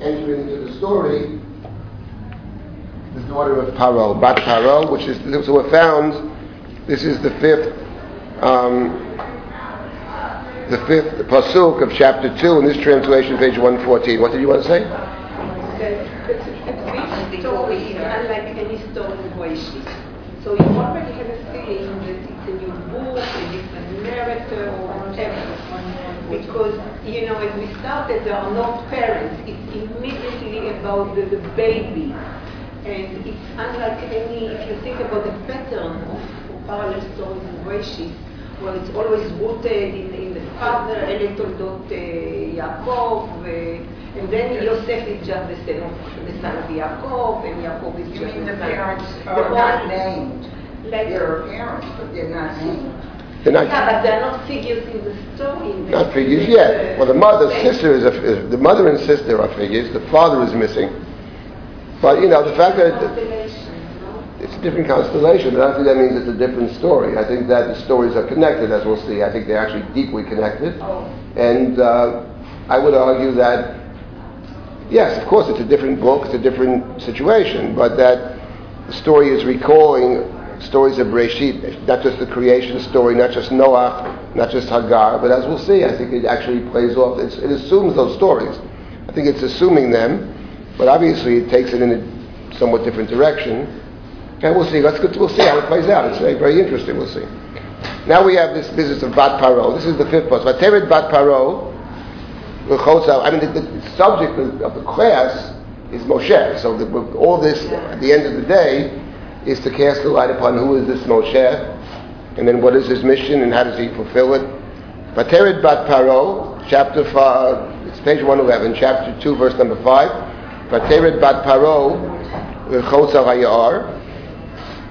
entering into the story, the daughter of Paro, Bat Paro, which is so we're found. This is the fifth, um, the fifth pasuk of chapter two in this translation, page one fourteen. What did you want to say? This story is unlike any story in Voices. So you already have a feeling that it's a new book, a different narrator, or whatever Because, you know, as we started, there are no parents. It's immediately about the, the baby. And it's unlike any, if you think about the pattern of, of parallel stories in Voices, well, it's always rooted in, in the father, אלה תולדות יעקב, and then Yosef is just the son of, the son of Yaakov, and Yaakov is You just mean the the son. parents The are not one- named? Like, There are parents, but they're not named. They're not, yeah, but they're not figures in the story. not figures yet. Well, the mother, sister is, a, is the mother and sister are figures. The father is missing. But you know, the fact that it's a different constellation, but I don't think that means it's a different story. I think that the stories are connected, as we'll see. I think they're actually deeply connected. Oh. And uh, I would argue that, yes, of course, it's a different book, it's a different situation, but that the story is recalling stories of Breshit, not just the creation story, not just Noah, not just Hagar, but as we'll see, I think it actually plays off, it's, it assumes those stories. I think it's assuming them, but obviously it takes it in a somewhat different direction. And we'll see. Let's we'll see how it plays out. It's very, very interesting. We'll see. Now we have this business of Bat Paro. This is the fifth post. Vateret Bat Paro. I mean, the, the subject of, of the class is Moshe. So the, all this, at the end of the day, is to cast a light upon who is this Moshe, and then what is his mission and how does he fulfill it. Vaterid bat Paro, chapter five, it's page 111, chapter 2, verse number 5. Vaterid bat Paro, Chotz Hayar,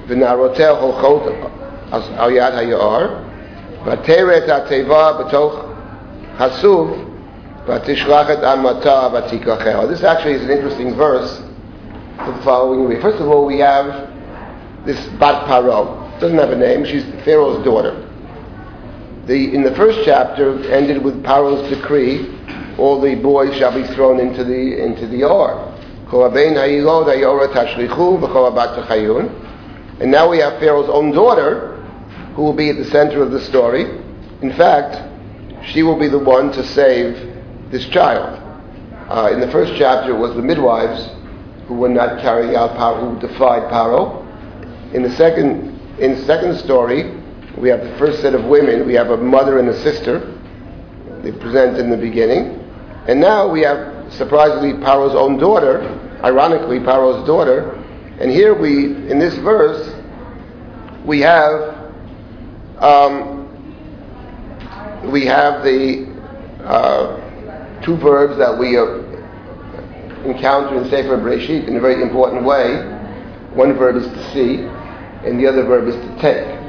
V'narotel Chotz al Hayar, Vateret ateva b'toch hasuv, v'tishlachet amata vatikachel. This actually is an interesting verse for the following week. First of all, we have this Bat Paro. Doesn't have a name. She's Pharaoh's daughter. The, in the first chapter, ended with Paro's decree: all the boys shall be thrown into the into the Or. And now we have Pharaoh's own daughter, who will be at the center of the story. In fact, she will be the one to save this child. Uh, in the first chapter, it was the midwives who were not carrying out Paro, who defied Paro. In the second, in the second story, we have the first set of women. We have a mother and a sister. They present in the beginning, and now we have surprisingly Paro's own daughter. Ironically, Paro's daughter. And here we, in this verse, we have um, we have the uh, two verbs that we uh, encounter in Sefer Breshit in a very important way. One verb is to see, and the other verb is to take.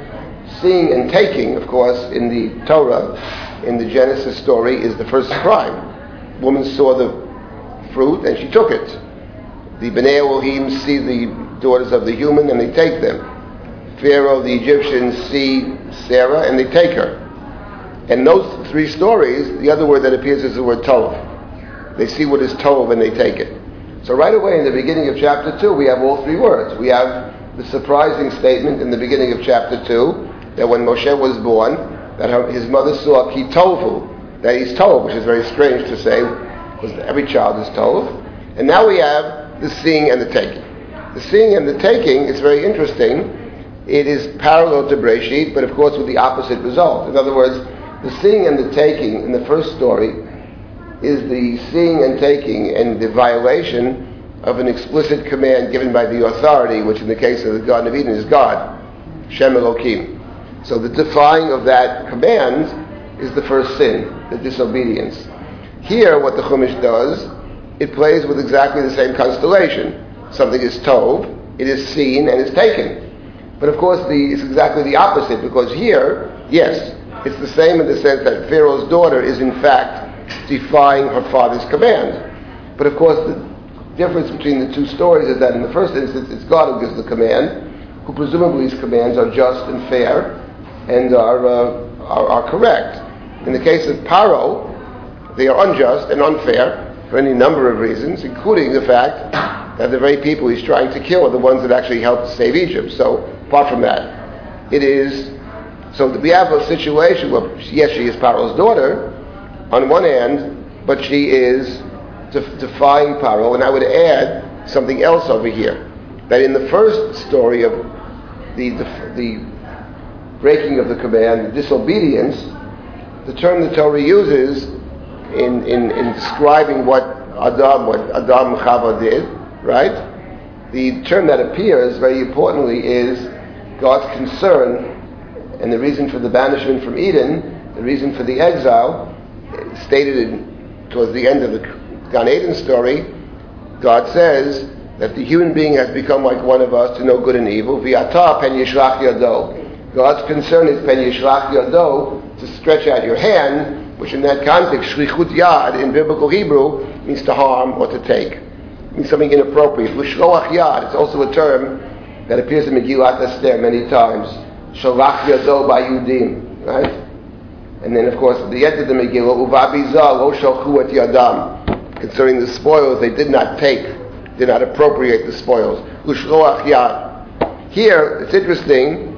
Seeing and taking, of course, in the Torah, in the Genesis story, is the first crime. Woman saw the fruit and she took it. The Bnei Elohim see the daughters of the human and they take them. Pharaoh, the Egyptians see Sarah and they take her. And those three stories, the other word that appears is the word Tov. They see what is Tov and they take it. So right away in the beginning of chapter 2, we have all three words. We have the surprising statement in the beginning of chapter 2 that when Moshe was born, that her, his mother saw Ki Tovu, that he's Tov, which is very strange to say, because every child is Tov. And now we have the seeing and the taking. The seeing and the taking is very interesting. It is parallel to Breshit, but of course with the opposite result. In other words, the seeing and the taking in the first story is the seeing and taking and the violation of an explicit command given by the authority, which in the case of the Garden of Eden is God, Shem Elohim. So the defying of that command is the first sin, the disobedience. Here, what the Chumash does, it plays with exactly the same constellation. Something is tov, it is seen, and is taken. But of course, the, it's exactly the opposite, because here, yes, it's the same in the sense that Pharaoh's daughter is in fact defying her father's command. But of course, the difference between the two stories is that in the first instance, it's God who gives the command, who presumably his commands are just and fair and are, uh, are, are correct. In the case of Paro, they are unjust and unfair, for any number of reasons, including the fact that the very people he's trying to kill are the ones that actually helped save Egypt. So, apart from that, it is. So we have a situation where, yes, she is Paro's daughter, on one hand, but she is def- defying Paro. And I would add something else over here that in the first story of the, the, the breaking of the command, the disobedience, the term the Torah uses in, in, in describing what Adam, what Adam and Chava did, right? The term that appears very importantly is God's concern and the reason for the banishment from Eden, the reason for the exile, stated in, towards the end of the Gan Eden story, God says that the human being has become like one of us to know good and evil. V'ata pen yishlach yado. God's concern is pen yishlach yado, to stretch out your hand, which in that context, shlichut yad in biblical Hebrew means to harm or to take. It means something inappropriate. L'shloach yad, it's also a term that appears in Megillat Esther many times. Shalach yado by Yudim, right? And then, of course, at the end of the Megillah, Uvabiza lo shalchu et yadam, concerning the spoils they did not take, did not appropriate the spoils. Ushloach yad. Here, it's interesting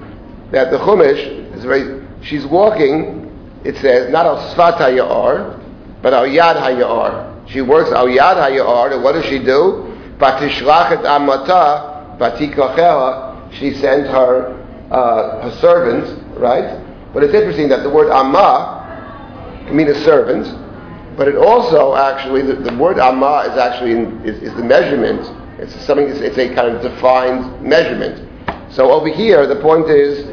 that the Chumash is very, she's walking, it says, not al sfat hayar, but al yad hayar. She works al yad hayar, and what does she do? Batishlach et amata, batikacheha, she sent her, uh, her servant, right? But it's interesting that the word amma can mean a servant, but it also actually, the, the word amma is actually, in, is, is, the measurement. It's something, it's, a kind of defined measurement. So over here, the point is,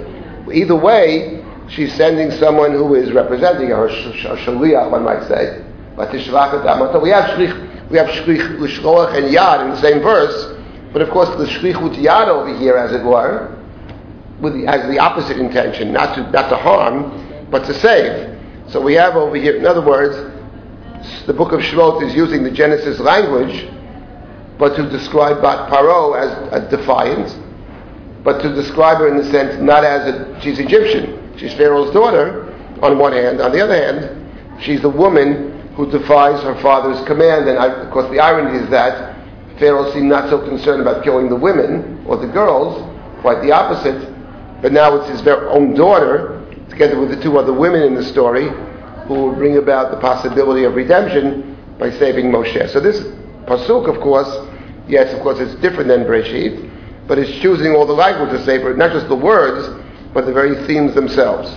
either way, she's sending someone who is representing her, a shaliach, one might say. But we have shlich, we have shlich, l'shloach and yad in the same verse, but of course the shlichut yad over here, as it were, with the, has the opposite intention, not to not to harm, but to save. So we have over here, in other words, the book of Shemot is using the Genesis language, but to describe Bat Paro as a defiant, but to describe her in the sense not as a, she's Egyptian, she's Pharaoh's daughter, on one hand. On the other hand, she's the woman who defies her father's command, and I, of course the irony is that Pharaoh seemed not so concerned about killing the women or the girls, quite the opposite, but now it's his own daughter, together with the two other women in the story, who will bring about the possibility of redemption by saving Moshe. So this pasuk, of course, yes, of course, it's different than Breshit, but it's choosing all the language to her, not just the words, but the very themes themselves.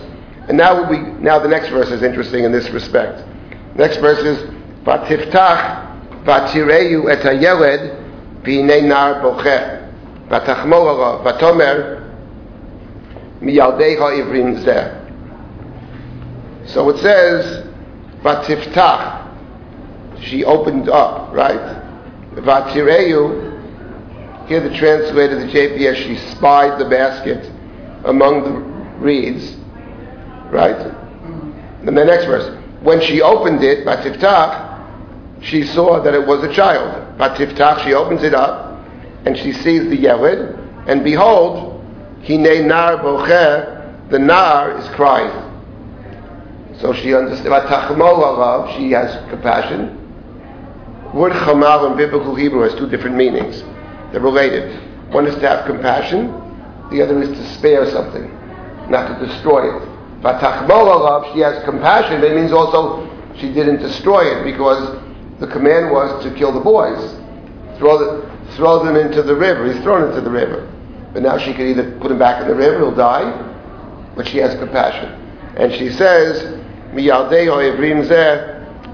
And now we, now the next verse is interesting in this respect. Next verse is Vatiftach Vatireyu et hayeled v'inei nar bocheh Vatachmo alav Vatomer miyaldeha ivrim zeh. So it says, Vatiftach, she opened up, right? Vatireyu, here the translator, the JPS, she spied the basket among the reeds, right? And the next verse, when she opened it, Vatiftach, she saw that it was a child. Vatiftach, she opens it up, and she sees the Yeled, and behold, Hine nar bocher, the nar is crying. So she understands, she has compassion. Word chamal in biblical Hebrew has two different meanings. They're related. One is to have compassion, the other is to spare something, not to destroy it. She has compassion, it means also she didn't destroy it because the command was to kill the boys, throw, the, throw them into the river. He's thrown into the river. But now she could either put him back in the river, he'll die, but she has compassion. And she says,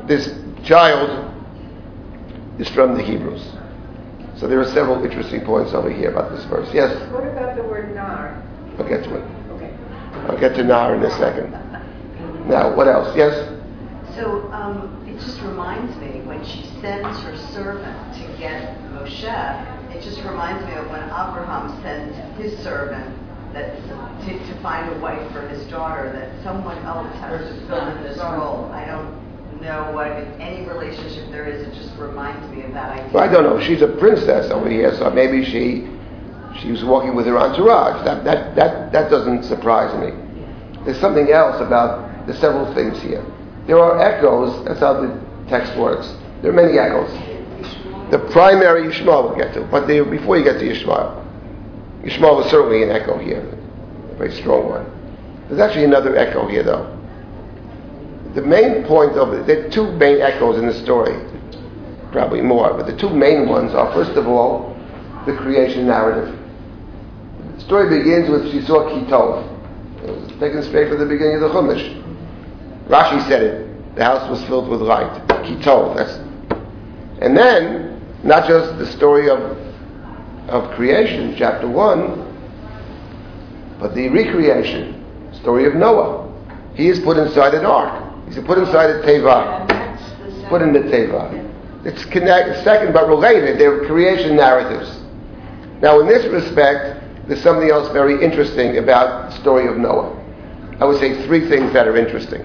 this child is from the Hebrews. So there are several interesting points over here about this verse. Yes? What about the word nar? I'll get to it. Okay. I'll get to nar in a second. Now, what else? Yes? So um, it just reminds me when she sends her servant to get Moshe, it just reminds me of when Abraham sends his servant that to, to find a wife for his daughter, that someone else has to fill in this role. I don't know what any relationship there is. It just reminds me of that idea. Well, I don't know. She's a princess over here, so maybe she she was walking with her entourage. That that that that doesn't surprise me. There's something else about the several things here. There are echoes. That's how the text works. There are many echoes. The primary Yishmael we'll get to, but the, before you get to Yishmael, Yishmael is certainly an echo here, a very strong one. There's actually another echo here, though. The main point of it, there are two main echoes in the story, probably more, but the two main ones are, first of all, the creation narrative. The story begins with she saw Kitov. It was taken straight from the beginning of the Chumash. Rashi said it. The house was filled with light. Kitov. That's, and then, not just the story of, of creation, chapter 1, but the recreation, story of Noah. He is put inside an ark. He's put inside a teva. Put in the teva. It's connect, second but related. They're creation narratives. Now, in this respect, there's something else very interesting about the story of Noah. I would say three things that are interesting.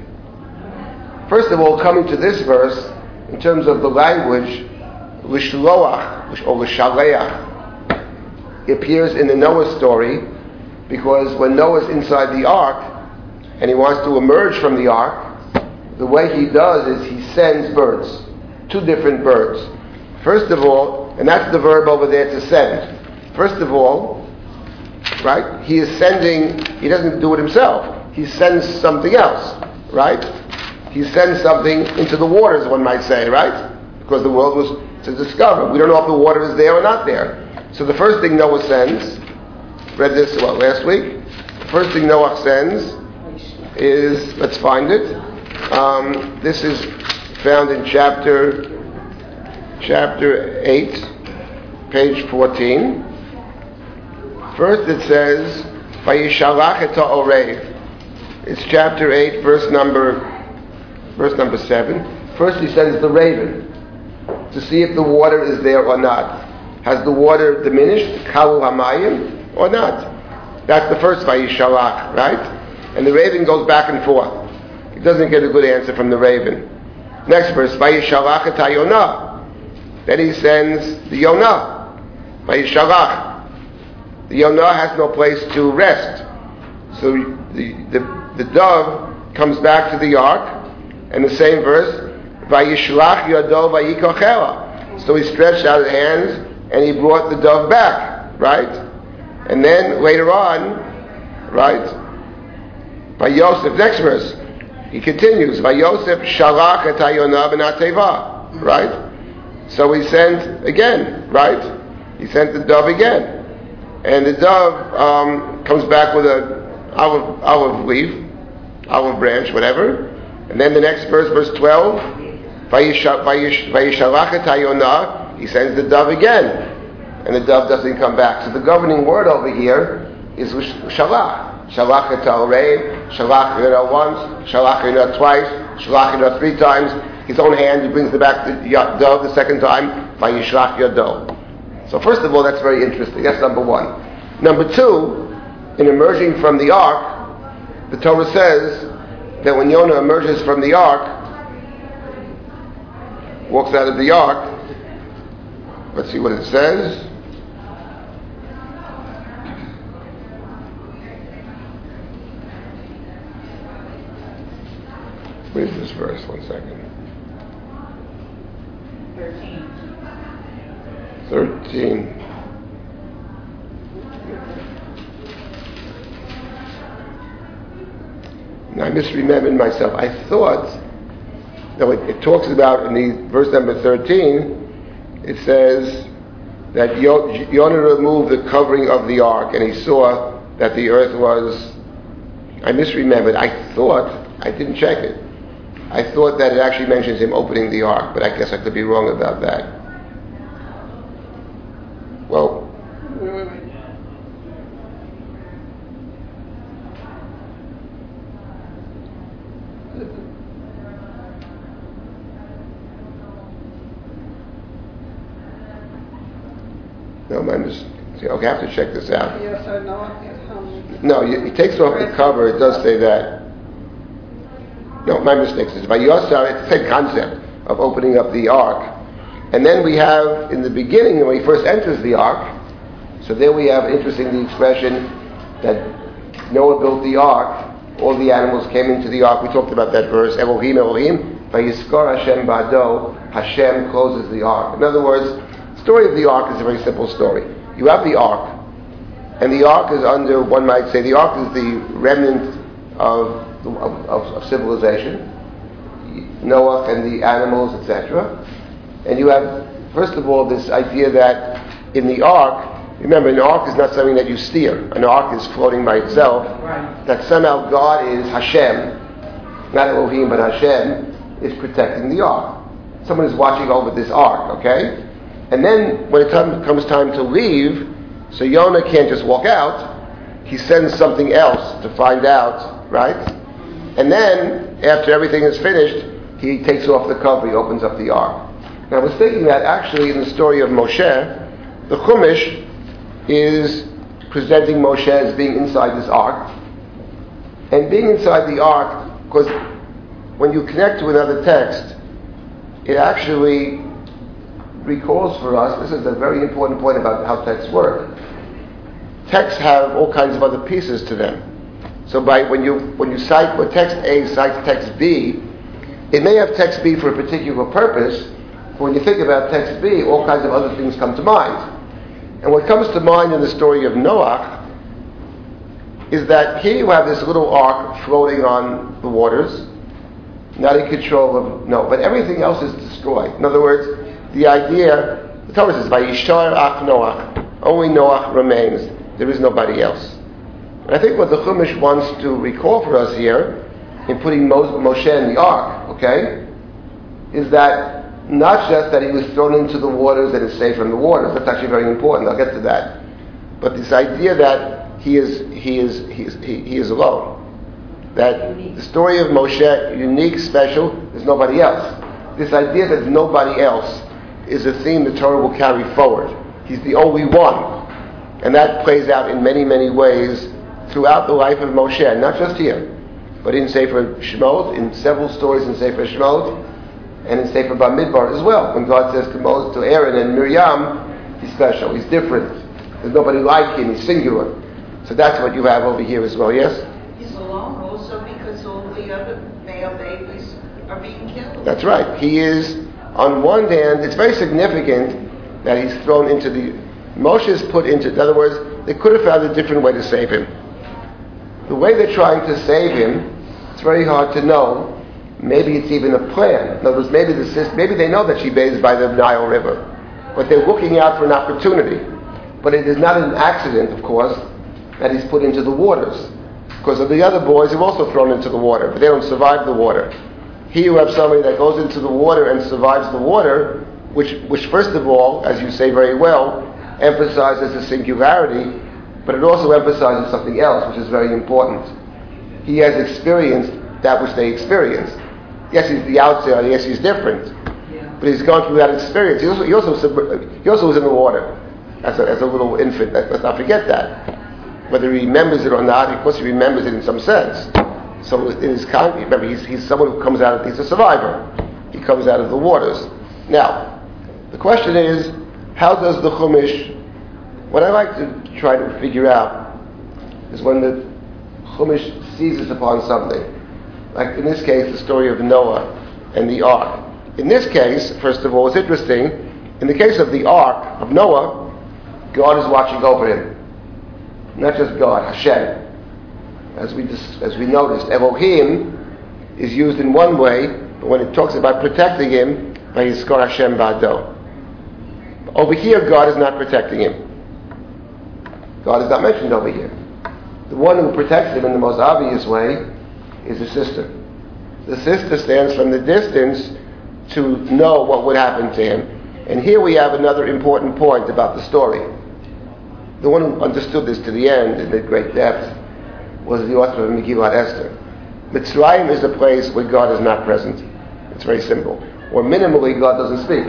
First of all, coming to this verse, in terms of the language, lishloach or lishaleach appears in the Noah story because when Noah's inside the ark and he wants to emerge from the ark, the way he does is he sends birds, two different birds. First of all, and that's the verb over there to send. First of all, right, he is sending, he doesn't do it himself. He sends something else, right? He sends something into the waters, one might say, right? Because the world was to discover. We don't know if the water is there or not there. So the first thing Noah sends, read this what, last week? The first thing Noah sends is, let's find it. Um, this is found in chapter chapter 8, page 14. First it says. It's chapter 8, verse number, verse number 7. First he sends the raven to see if the water is there or not. Has the water diminished, kalu hamayim, or not? That's the first Vayishalach, right? And the raven goes back and forth. He doesn't get a good answer from the raven. Next verse, Vayishalach et Yonah. Then he sends the Yonah. Vayishalach. The Yonah has no place to rest. So the, the, the dove comes back to the ark, and the same verse, Vayishlach Yado Vayikochela. So he stretched out his hands and he brought the dove back, right? And then later on, right? Vayosef, next verse, he continues, Vayosef Shalach et Hayonah right? So he sent again, right? He sent the dove again. And the dove um, comes back with a olive, olive leaf, olive branch, whatever. And then the next verse, verse 12, Vayishalach et he sends the dove again. And the dove doesn't come back. So the governing word over here is shalach. Shalach et al-rein, shalach it once, shalach it twice, shalach it three times. His own hand, he brings the back the dove the second time, vayishlach yado. So first of all, that's very interesting. That's number one. Number two, in emerging from the ark, the Torah says that when Yonah emerges from the ark, walks out of the ark, let's see what it says. Where's this verse? One second. 13. 13. Now, I misremembered myself. I thought, no, it, it talks about in the verse number 13, it says that Yonah removed the covering of the ark and he saw that the earth was. I misremembered. I thought, I didn't check it. I thought that it actually mentions him opening the ark, but I guess I could be wrong about that. Well, Wait, wait, wait. no, my see, okay, I have to check this out. Yes or no? No, he takes off the cover. It does say that. No, my mistake. It's by Yosar. It's the same concept of opening up the ark. And then we have in the beginning when he first enters the ark. So there we have interesting the expression that Noah built the ark. All the animals came into the ark. We talked about that verse. Elohim, Elohim. Vayiskar Hashem Bado Hashem closes the ark. In other words, the story of the ark is a very simple story. You have the ark, and the ark is under, one might say, the ark is the remnant of, of, of civilization, Noah and the animals, etc. And you have, first of all, this idea that in the ark, remember, an ark is not something that you steer. An ark is floating by itself. Right. That somehow God is Hashem, not Elohim, but Hashem, is protecting the ark. Someone is watching over this ark, okay? And then when it come, comes time to leave, so Yonah can't just walk out. He sends something else to find out, right? And then, after everything is finished, he takes off the cover, he opens up the ark. And I was thinking that actually in the story of Moshe, the Chumash is presenting Moshe as being inside this ark. And being inside the ark, because when you connect to another text, it actually recalls for us, this is a very important point about how texts work. Texts have all kinds of other pieces to them. So by when you when you cite when text A cites text B, it may have text B for a particular purpose, but when you think about text B, all kinds of other things come to mind. And what comes to mind in the story of Noah is that here you have this little ark floating on the waters, not in control of no, but everything else is destroyed. In other words, the idea, the Torah says, "Vayishar ach Noach," only Noach remains. There is nobody else. And I think what the Chumash wants to recall for us here, in putting Moshe in the ark, okay, is that not just that he was thrown into the waters and is safe from the waters. That's actually very important. I'll get to that. But this idea that he is he is he is, he, he is alone. That the story of Moshe, unique, special, there's nobody else. This idea that there's nobody else is a theme the Torah will carry forward. He's the only one. And that plays out in many, many ways throughout the life of Moshe, not just here, but in Sefer Shemot, in several stories in Sefer Shemot, and in Sefer Bamidbar as well. When God says to Moses, to Aaron and Miriam, he's special, he's different. There's nobody like him, he's singular. So that's what you have over here as well, yes? He's alone also because all the other male babies are being killed. That's right. He is, on one hand, it's very significant that he's thrown into the. Moshe is put into. In other words, they could have found a different way to save him. The way they're trying to save him, it's very hard to know. Maybe it's even a plan. In other words, maybe the maybe they know that she bathes by the Nile River, but they're looking out for an opportunity. But it is not an accident, of course, that he's put into the waters, because of the other boys who also thrown into the water, but they don't survive the water. Here you have somebody that goes into the water and survives the water, which, which first of all, as you say very well, emphasizes the singularity, but it also emphasizes something else, which is very important. He has experienced that which they experienced. Yes, he's the outsider. Yes, he's different. But he's gone through that experience. He also, he also, he also was in the water as a, as a little infant. Let's not forget that. Whether he remembers it or not, of course he remembers it in some sense. So in his con- remember, he's, he's someone who comes out of, he's a survivor. He comes out of the waters. Now, the question is, how does the Chumash, what I like to try to figure out is when the Chumash seizes upon something. Like in this case, the story of Noah and the ark. In this case, first of all, it's interesting. In the case of the ark of Noah, God is watching over him. Not just God, Hashem. As we, dis- as we noticed, Elohim is used in one way, but when it talks about protecting him, by Yizkor Hashem Ba'do. Over here, God is not protecting him. God is not mentioned over here. The one who protects him in the most obvious way is the sister. The sister stands from the distance to know what would happen to him. And here we have another important point about the story. The one who understood this to the end in great depth was the author of Megillat Esther. Mitzrayim is the place where God is not present. It's very simple. Or minimally, God doesn't speak.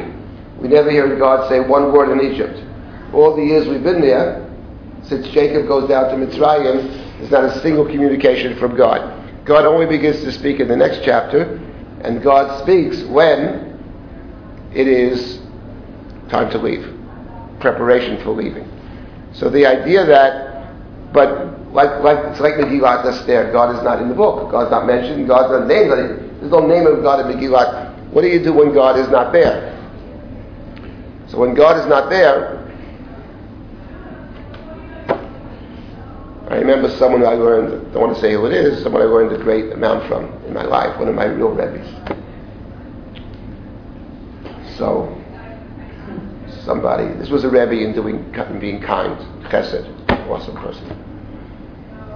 We never hear God say one word in Egypt. All the years we've been there, since Jacob goes down to Mitzrayim, there's not a single communication from God. God only begins to speak in the next chapter, and God speaks when it is time to leave, preparation for leaving. So the idea that, but like, like it's like Megillat Esther, God is not in the book. God's not mentioned. God's not named. There's no name of God in Megillat What do you do when God is not there? So when God is not there, I remember someone I learned, I don't want to say who it is, someone I learned a great amount from in my life, one of my real rebbes. So, somebody, this was a rebbe in doing, in being kind, chesed, awesome person.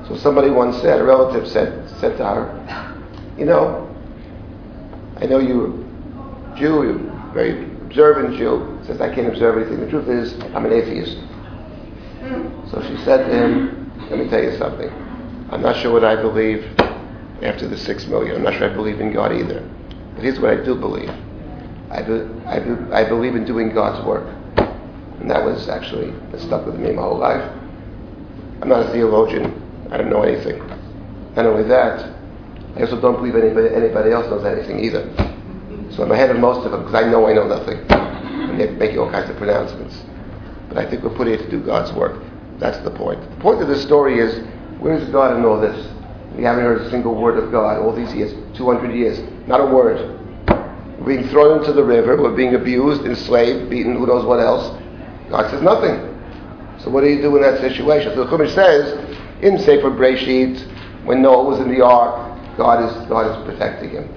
So somebody once said, a relative said, said to her, you know, I know you're Jew, you're a very observant Jew. Says, I can't observe anything. The truth is, I'm an atheist. So she said to him, let me tell you something. I'm not sure what I believe after the six million. I'm not sure I believe in God either. But here's what I do believe. I, be, I, be, I believe in doing God's work. And that was actually, that stuck with me my whole life. I'm not a theologian. I don't know anything. Not only that, I also don't believe anybody, anybody else knows anything either. So I'm ahead of most of them because I know I know nothing. And they're making all kinds of pronouncements. But I think we're put here to do God's work. That's the point. The point of the story is where's God in all this? We haven't heard a single word of God all these years, 200 years. Not a word. We're being thrown into the river. We're being abused, enslaved, beaten, who knows what else. God says nothing. So what do you do in that situation? So the Chumash says in Sefer Breshit, when Noah was in the ark, God is, God is protecting him.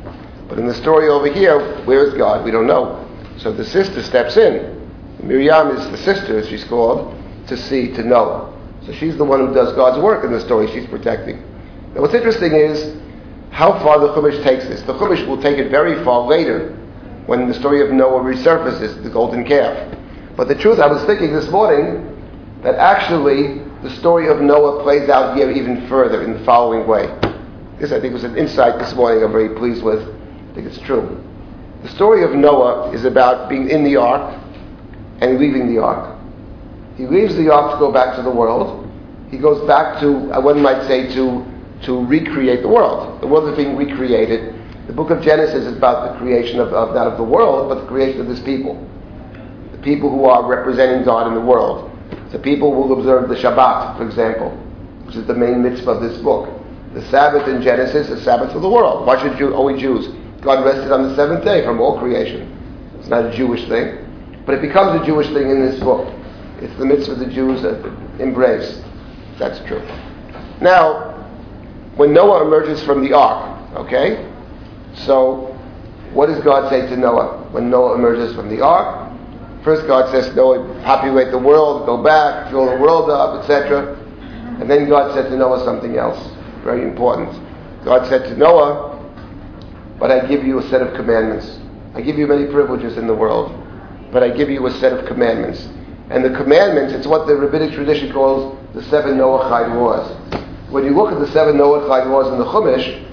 But in the story over here, where is God? We don't know. So the sister steps in. Miriam is the sister, as she's called, to see, to know. So she's the one who does God's work in the story. She's protecting. Now what's interesting is how far the Chumash takes this. The Chumash will take it very far later when the story of Noah resurfaces, the golden calf. But the truth, I was thinking this morning that actually the story of Noah plays out here even further in the following way. This, I think, was an insight this morning I'm very pleased with. I think it's true. The story of Noah is about being in the ark and leaving the ark. He leaves the ark to go back to the world. He goes back to, uh, one might say, to, to recreate the world. The world is being recreated. The book of Genesis is about the creation of, of not of the world, but the creation of this people. The people who are representing God in the world. The people will observe the Shabbat, for example, which is the main mitzvah of this book. The Sabbath in Genesis is Sabbath of the world. Why should Jew, only Jews? God rested on the seventh day from all creation. It's not a Jewish thing. But it becomes a Jewish thing in this book. It's the mitzvah of the Jews that embrace. That's true. Now, when Noah emerges from the ark, okay? So, what does God say to Noah when Noah emerges from the ark? First, God says, Noah, populate the world, go back, fill the world up, etc. And then God said to Noah something else very important. God said to Noah, But I give you a set of commandments. I give you many privileges in the world, but I give you a set of commandments. And the commandments, it's what the rabbinic tradition calls the seven Noahide laws. When you look at the seven Noahide laws in the Chumash,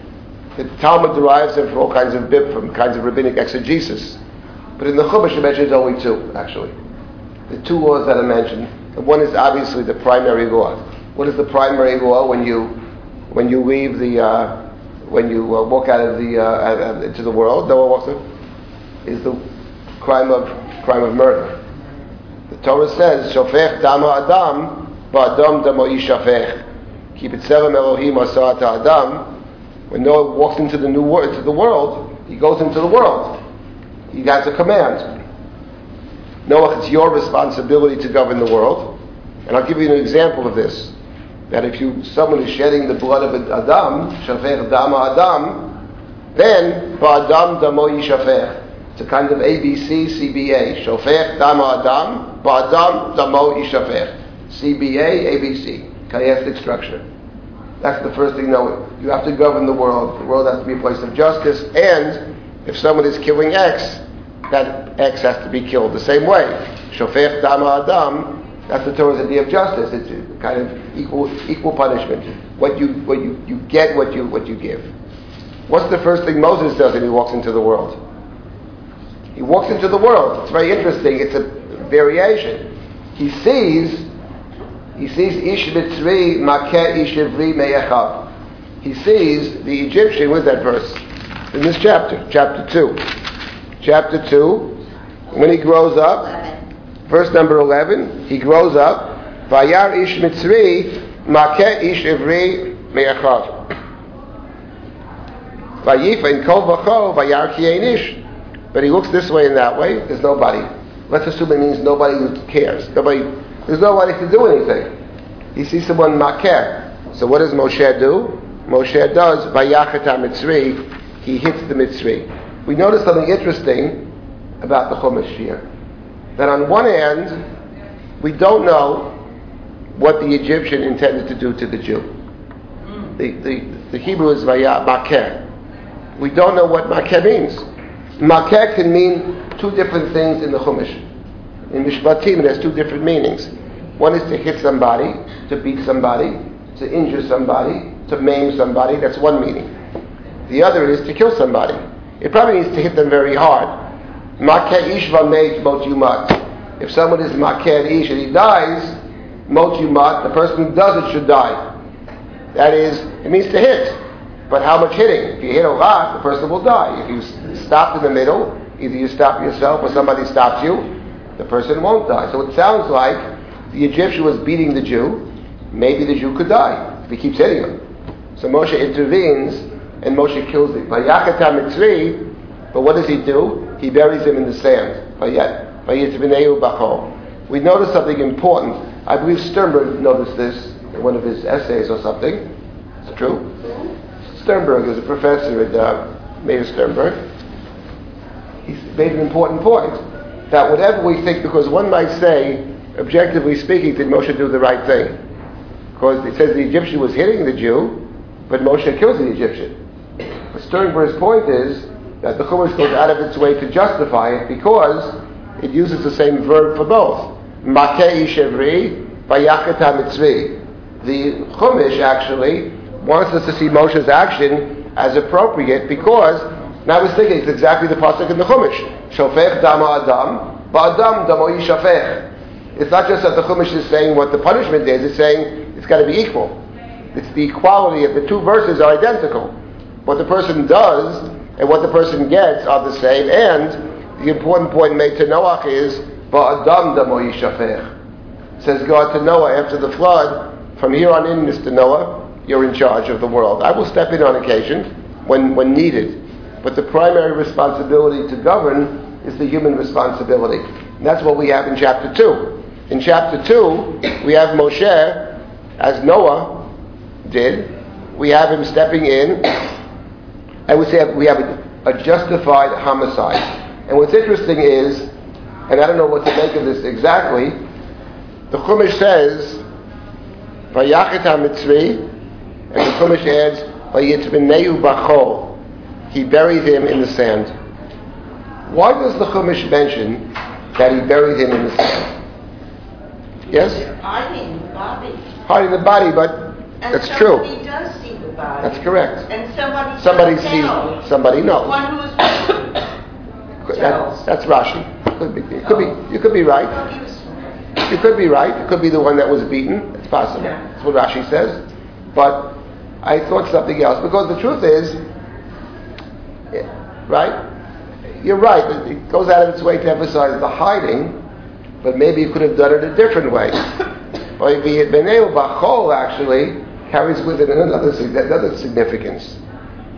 the Talmud derives them from all kinds of bib, from kinds of rabbinic exegesis. But in the Chumash, it mentions only two, actually. The two laws that are mentioned. One is obviously the primary law. What is the primary law when you when you leave the, uh, when you uh, walk out of the, uh, into the world, Noah walks in, is the crime of, crime of murder. The Torah says, Shofech dama adam, ba'adam damo yishafech. Keep it seven Elohim asat adam. When Noah walks into the new world, into the world, he goes into the world. He has a command. Noah, it's your responsibility to govern the world. And I'll give you an example of this that if you someone is shedding the blood of Adam, shafech dama Adam, then ba'adam damo yishafech. It's a kind of ABC, CBA. Shofech dama Adam, ba'adam damo yishafech. CBA, ABC. Chiastic structure. That's the first thing. No, you have to govern the world. The world has to be a place of justice. And if someone is killing X, that X has to be killed the same way. Shofech dama Adam, that's the Torah's idea of justice. It's a kind of equal equal punishment. What you what you, you get what you what you give. What's the first thing Moses does when he walks into the world? He walks into the world. It's very interesting. It's a variation. He sees he sees Ish Mitzri Makeh Ish Ivri Me'echav. He sees the Egyptian with that verse in this chapter, chapter two. Chapter two, when he grows up, verse number 11, he grows up, Vayar ish mitzri, makeh ish ivri me'achav. Vayifa in kol v'chol, vayar ish. but he looks this way and that way. There's nobody. Let's assume it means nobody who cares. Nobody. There's nobody to do anything. He sees someone makir. So what does Moshe do? Moshe does vayachat mitzri. He hits the mitzri. We notice something interesting about the Chumash here. That on one hand, we don't know what the Egyptian intended to do to the Jew. The, the, the Hebrew is makeh. We don't know what makeh means. Makeh can mean two different things in the Chumash. In Mishpatim, it has two different meanings. One is to hit somebody, to beat somebody, to injure somebody, to maim somebody. That's one meaning. The other is to kill somebody. It probably means to hit them very hard. Mot yumat. If someone is makeh ish and he dies, mot yumat, the person who does it should die. That is, it means to hit. But how much hitting? If you hit a lot, the person will die. If you stop in the middle, either you stop yourself or somebody stops you, the person won't die. So it sounds like the Egyptian was beating the Jew. Maybe the Jew could die if he keeps hitting him. So Moshe intervenes and Moshe kills him. But what does he do? He buries him in the sand. We notice something important. I believe Sternberg noticed this in one of his essays or something. It's true. Sternberg is a professor at uh, Meir Sternberg. He made an important point that whatever we think, because one might say, objectively speaking, did Moshe do the right thing? Because it says the Egyptian was hitting the Jew, but Moshe kills the Egyptian. Sternberg's point is that the Chumash goes out of its way to justify it because it uses the same verb for both. Shevri. The Chumash actually wants us to see Moshe's action as appropriate because now I was thinking it's exactly the pasuk in the Chumash. Shofech dama adam, ba'adam damo yishafech. It's not just that the Chumash is saying what the punishment is, it's saying it's got to be equal. It's the equality of the two verses are identical. What the person does and what the person gets are the same, and the important point made to Noah is, ba'adam damo yishafech. Says God to Noah after the flood, from here on in, Mr. Noah, you're in charge of the world. I will step in on occasion when, when needed. But the primary responsibility to govern is the human responsibility. And that's what we have in chapter 2. In chapter 2, we have Moshe, as Noah did, we have him stepping in. I would say we have a, a justified homicide. And what's interesting is, and I don't know what to make of this exactly, the Chumash says, Vayachet HaMitzri, and the Chumash adds, Vayitzbeneu Bachol he buried him in the sand. Why does the Chumash mention that he buried him in the sand? Yes? Hiding the body. Hiding the body, but And that's true. Somebody does see the body. That's correct. And somebody Somebody does know. sees, somebody knows. One who is That, that's Rashi. Could be, it could be, you could be right. You could be right. It could be the one that was beaten. It's possible. That's what Rashi says. But I thought something else because the truth is, yeah, right? You're right. It- It goes out of its way to emphasize the hiding, but maybe you could have done it a different way. Or if he had been able, Bachol actually carries with it another, another significance,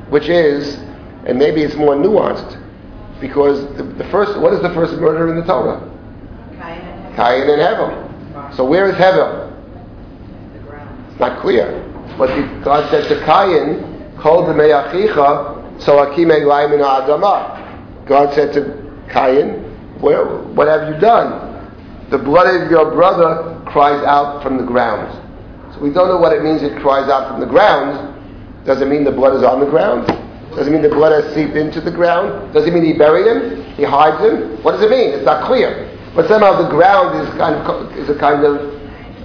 which is, and maybe it's more nuanced, because the, the first, what is the first murder in the Torah? Cain and Hevel. So where is Hevel? It's not clear. But the, God said to Cain, Kol demeyachicha, so akime laim in adama. God said to Cain, what have you done? The blood of your brother cries out from the ground. We don't know what it means it cries out from the ground. Does it mean the blood is on the ground? Does it mean the blood has seeped into the ground? Does it mean he buried him? He hides him? What does it mean? It's not clear. But somehow the ground is kind of is a kind of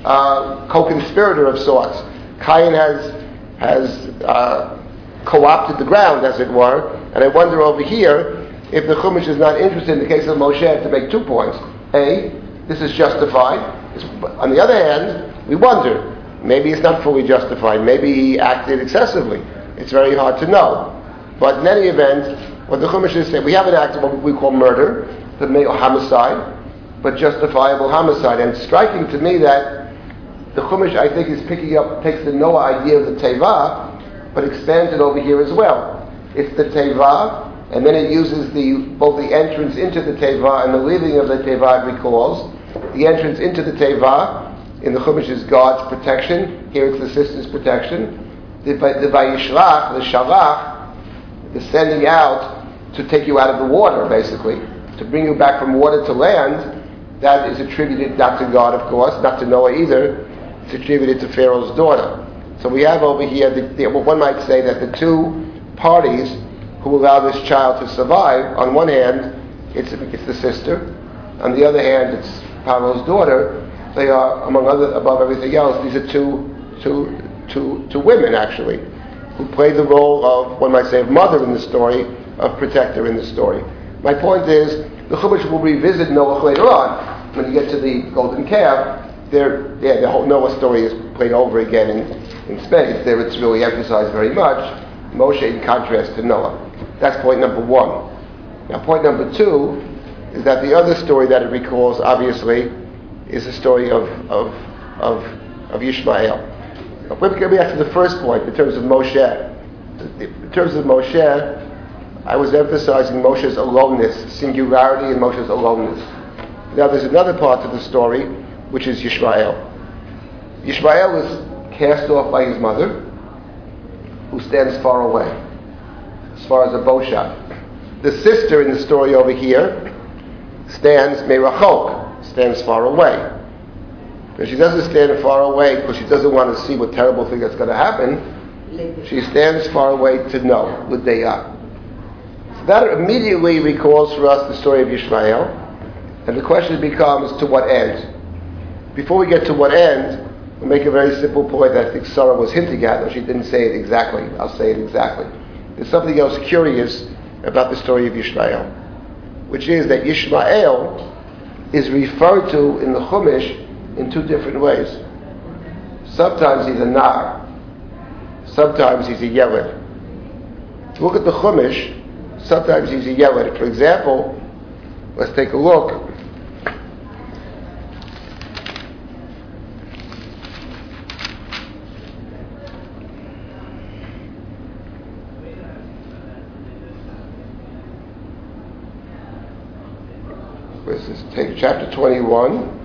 uh, co-conspirator of sorts. Cain has has uh, co-opted the ground, as it were. And I wonder over here if the Chumash is not interested in the case of Moshe to make two points. A, this is justified. On the other hand, we wonder maybe it's not fully justified. Maybe he acted excessively. It's very hard to know. But in any event, what the Chumash is saying, we have an act of what we call murder, the homicide, but justifiable homicide. And striking to me that the Chumash, I think, is picking up, takes the Noah idea of the Teva, but expands it over here as well. It's the Teva and then it uses the both the entrance into the teva and the leaving of the teva. It recalls the entrance into the teva in the chumash is God's protection. Here it's the sister's protection. The, the vayishlach, the shalach, the sending out to take you out of the water, basically, to bring you back from water to land. That is attributed not to God, of course, not to Noah either. It's attributed to Pharaoh's daughter. So we have over here, the, the, one might say that the two parties who allow this child to survive, on one hand, it's, it's the sister, on the other hand, it's Pharaoh's daughter. They are, among other, above everything else, these are two, two, two, two women, actually, who play the role of, one might say, of mother in the story, of protector in the story. My point is, the Chumash will revisit Noah later on. When you get to the golden calf, there, yeah, the whole Noah story is played over again in, in space. There it's really emphasized very much. Moshe in contrast to Noah. That's point number one. Now, point number two is that the other story that it recalls, obviously, is the story of, of, of, of Yishmael. Let me back to the first point in terms of Moshe. In terms of Moshe, I was emphasizing Moshe's aloneness, singularity in Moshe's aloneness. Now, there's another part to the story, which is Yishmael. Yishmael was cast off by his mother, who stands far away, as far as a bow shot. The sister in the story over here stands merachok, stands far away. But she doesn't stand far away because she doesn't want to see what terrible thing that's going to happen. She stands far away to know, l'deya. So that immediately recalls for us the story of Yishmael. And the question becomes, to what end? Before we get to what end, we'll make a very simple point that I think Sarah was hinting at, though she didn't say it exactly. I'll say it exactly. There's something else curious about the story of Yishmael, which is that Yishmael is referred to in the Chumash in two different ways. Sometimes he's a Nar, sometimes he's a Yeled. Look at the Chumash, sometimes he's a Yeled. For example, let's take a look chapter 21.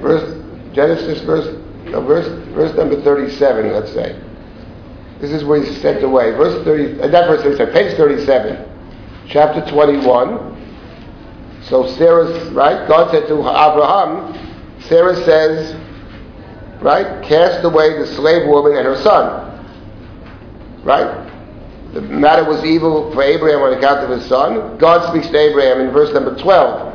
Verse, Genesis verse, no, verse, verse number 37, let's say. This is where he's sent away. Verse 30, uh, not verse 37, page 37, chapter 21. So Sarah, right? God said to Abraham, Sarah says, right? Cast away the slave woman and her son. Right? Matter was evil for Abraham on account of his son. God speaks to Abraham in verse number 12.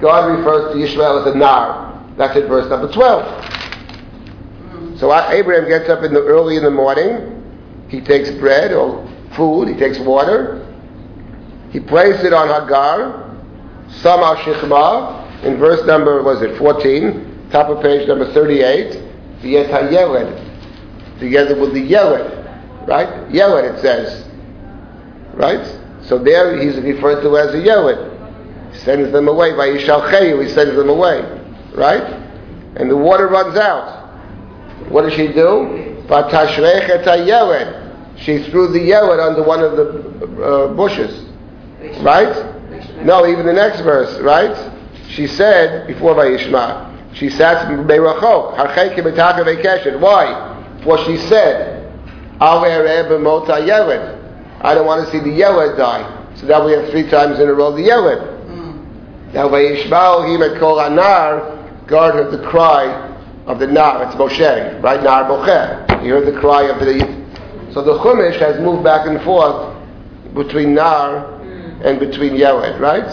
God refers to Ishmael as a nar. That's in verse number 12. So Abraham gets up in the, early in the morning. He takes bread or food. He takes water. He places it on Hagar. Sama Shichma. In verse number, was it 14? Top of page number 38. V'yet together with the Yeled, right? Yeled, it says, right? So there he's referred to as a Yeled. He sends them away by Yishalcheyu, he sends them away, right? And the water runs out. What does she do? She threw the Yeled under one of the uh, bushes, right? No, even the next verse, right? She said, before Vayishma, she sat Beirachok, Why? For she said, I don't want to see the Yeled die. So now we have three times in a row the Yeled. Mm. Now Vayishmael him kol anar, God heard the cry of the Nar, it's Moshe, right? Nar Bocher. He heard the cry of the So the Chumash has moved back and forth between Nar and between Yeled, right?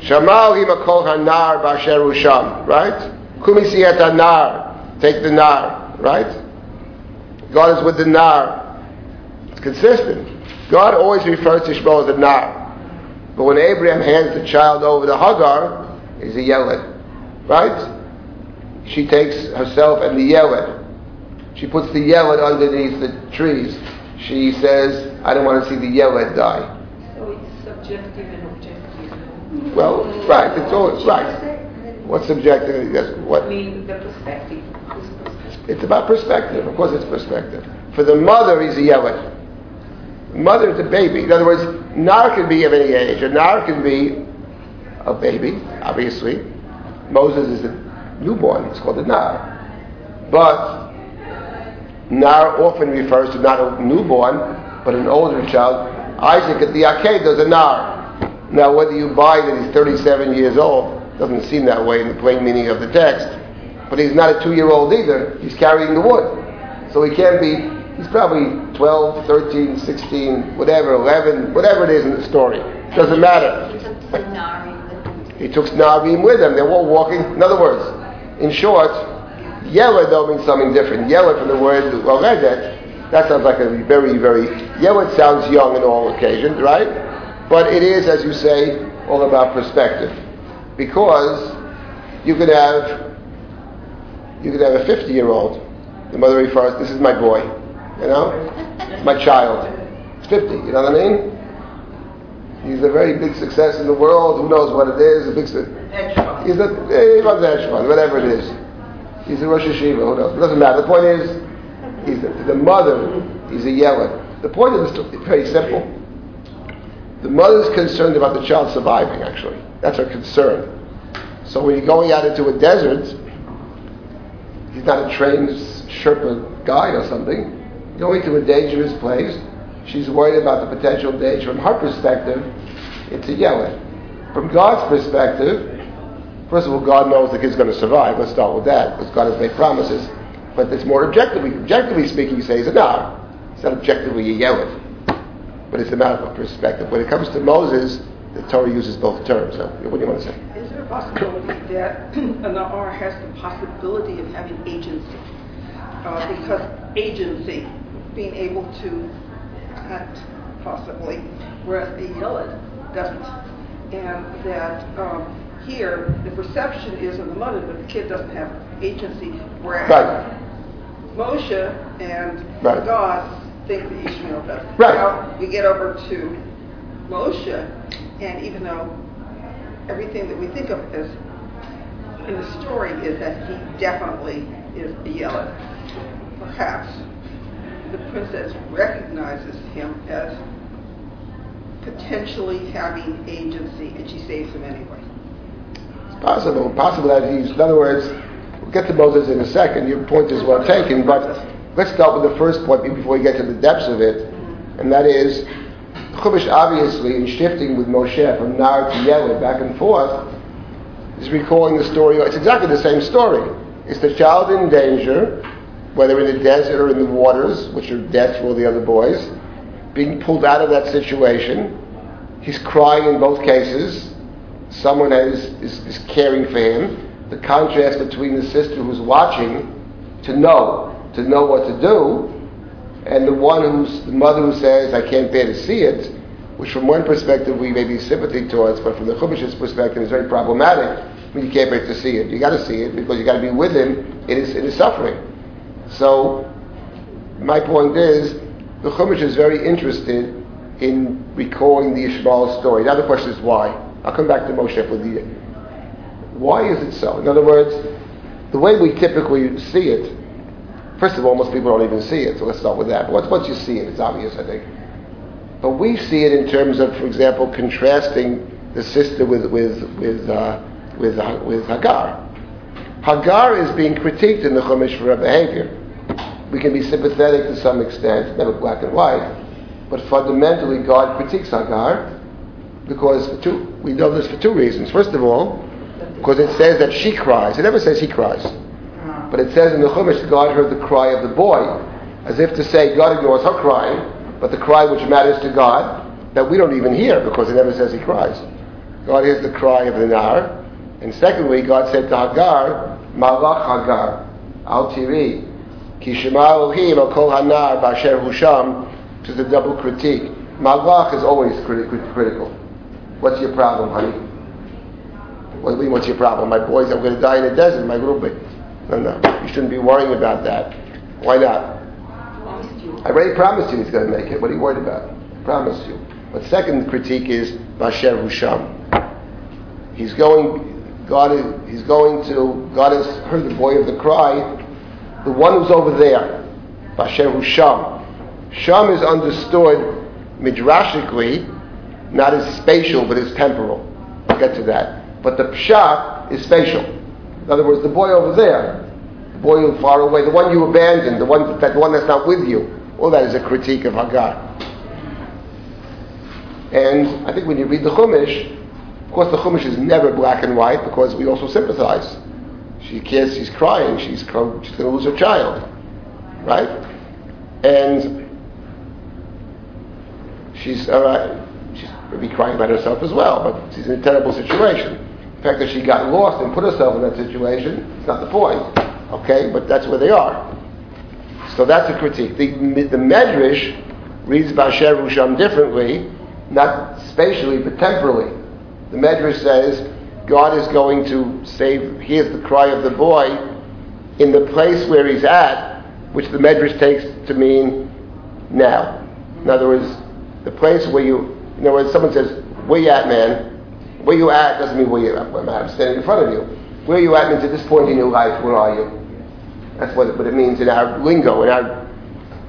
Shamal him kol hanar basher usham, right? Kumisi et nar, take the Nar, right? God is with the Nar. It's consistent. God always refers to Shmuel as the Nar. But when Abraham hands the child over to Hagar, he's a Yeled. Right? She takes herself and the Yeled. She puts the Yeled underneath the trees. She says, I don't want to see the Yeled die. So it's subjective and objective. Well, right. It's all right. What's subjective? Yes, what? I mean, the perspective. It's about perspective. Of course, it's perspective. For the mother, he's a yeled. Mother is a baby. In other words, Nar can be of any age. A Nar can be a baby, obviously. Moses is a newborn. It's called a Nar. But Nar often refers to not a newborn, but an older child. Isaac at the Akedah is a Nar. Now, whether you buy that he's 37 years old, doesn't seem that way in the plain meaning of the text. But he's not a two-year-old either. He's carrying the wood. So he can't be, he's probably 12, 13, 16, whatever, 11, whatever it is in the story. Doesn't matter. He took Nari with him. Took Snavim with him. They were all walking. In other words, in short, Yelad though means something different. Yelad from the word Oredet, that sounds like a very, very, Yelad sounds young in all occasions, right? But it is, as you say, all about perspective. Because you could have, you could have a 50 year old. The mother refers, this is my boy, you know? It's my child. It's 50, you know what I mean? He's a very big success in the world. Who knows what it is? A big su- Hedge. He's a eh, he runs whatever it is. He's a Rosh Yeshiva. Who knows? It doesn't matter. The point is, he's the, the mother. is a yeled. The point of is very simple. The mother's concerned about the child surviving. Actually, that's her concern. So when you're going out into a desert, he's not a trained Sherpa guide or something. Going to a dangerous place, she's worried about the potential danger. From her perspective, it's a yeled. From God's perspective, First of all, God knows the kid's going to survive. Let's start with that, because God has made promises. But it's more objectively, objectively speaking, you say he's a nar. It's not objectively a yelid. But it's a matter of perspective. When it comes to Moses, the Torah uses both terms. So, what do you want to say? Possibility that an R has the possibility of having agency? Uh, because agency, being able to act possibly, whereas a Yelid doesn't. And that um, here, the perception is in the mother that the kid doesn't have agency, whereas Right. Moshe and Right. God think that Ishmael does. Right. Now, we get over to Moshe, and even though everything that we think of as in the story is that he definitely is a Yeled, perhaps the princess recognizes him as potentially having agency, and she saves him anyway. It's possible. Possible that he's, in other words, we'll get to Moses in a second. Your point is well taken, but let's start with the first point before we get to the depths of it, and that is, Chumash obviously, in shifting with Moshe from Nar to Yeled back and forth, is recalling the story. It's exactly the same story. It's the child in danger, whether in the desert or in the waters, which are death for all the other boys, being pulled out of that situation. He's crying in both cases. Someone is, is, is caring for him. The contrast between the sister who's watching to know, to know what to do, and the one who's, the mother who says, I can't bear to see it, which from one perspective we may be sympathy towards, but from the Chumash's perspective is very problematic. I mean, you can't bear to see it. You got to see it because you got to be with him in his, in his suffering. So, my point is, the Chumash is very interested in recalling the Ishmael story. Now the question is why. I'll come back to Moshe with the. Why is it so? In other words, the way we typically see it, first of all, most people don't even see it, so let's start with that. But once, you see it, it's obvious, I think. But we see it in terms of, for example, contrasting the sister with, with, with, uh, with, uh, with Hagar. Hagar is being critiqued in the Chumash for her behavior. We can be sympathetic to some extent, never black and white, but fundamentally God critiques Hagar because for two, we know this for two reasons. First of all, because it says that she cries. It never says he cries. But it says in the Chumash, God heard the cry of the boy, as if to say God ignores her crying, but the cry which matters to God, that we don't even hear because it never says he cries. God hears the cry of the Nahar. And secondly, God said to Hagar, Malach Hagar, Al Tiri, Ki Shema Elohim al Kol Hanar Basher Husham, which is a double critique. Malach is always criti- crit- critical. What's your problem, honey? What do you mean, what's your problem? My boys, I'm going to die in the desert, my little bit. No, no. You shouldn't be worrying about that. Why not? I already promised you he's going to make it. What are you worried about? I promised you. But second critique is Basher Husham. He's going, God is, he's going to, God has heard the boy of the cry, the one who's over there, Basher who's Sham. Sham is understood midrashically, not as spatial, but as temporal. I'll get to that. But the Pshat is spatial. In other words, the boy over there, the boy who far away, the one you abandoned, the one, that, one that's not with you, all that is a critique of Hagar. And I think when you read the Chumash, of course the Chumash is never black and white because we also sympathize. She cares, she's crying, she's, she's going to lose her child. Right? And she's, uh, she's maybe crying about herself as well, but she's in a terrible situation. The fact that she got lost and put herself in that situation, it's not the point. Okay? But that's where they are. So that's a critique. The, the Medrash reads Basher Rusham differently, not spatially, but temporally. The Medrash says God is going to save, here's the cry of the boy in the place where he's at, which the Medrash takes to mean now. In other words, the place where you, in other words, someone says, where you at, man? Where you at doesn't mean where you at. I'm standing in front of you. Where you at means at this point in your life, where are you? That's what it, what it means in our lingo, in our,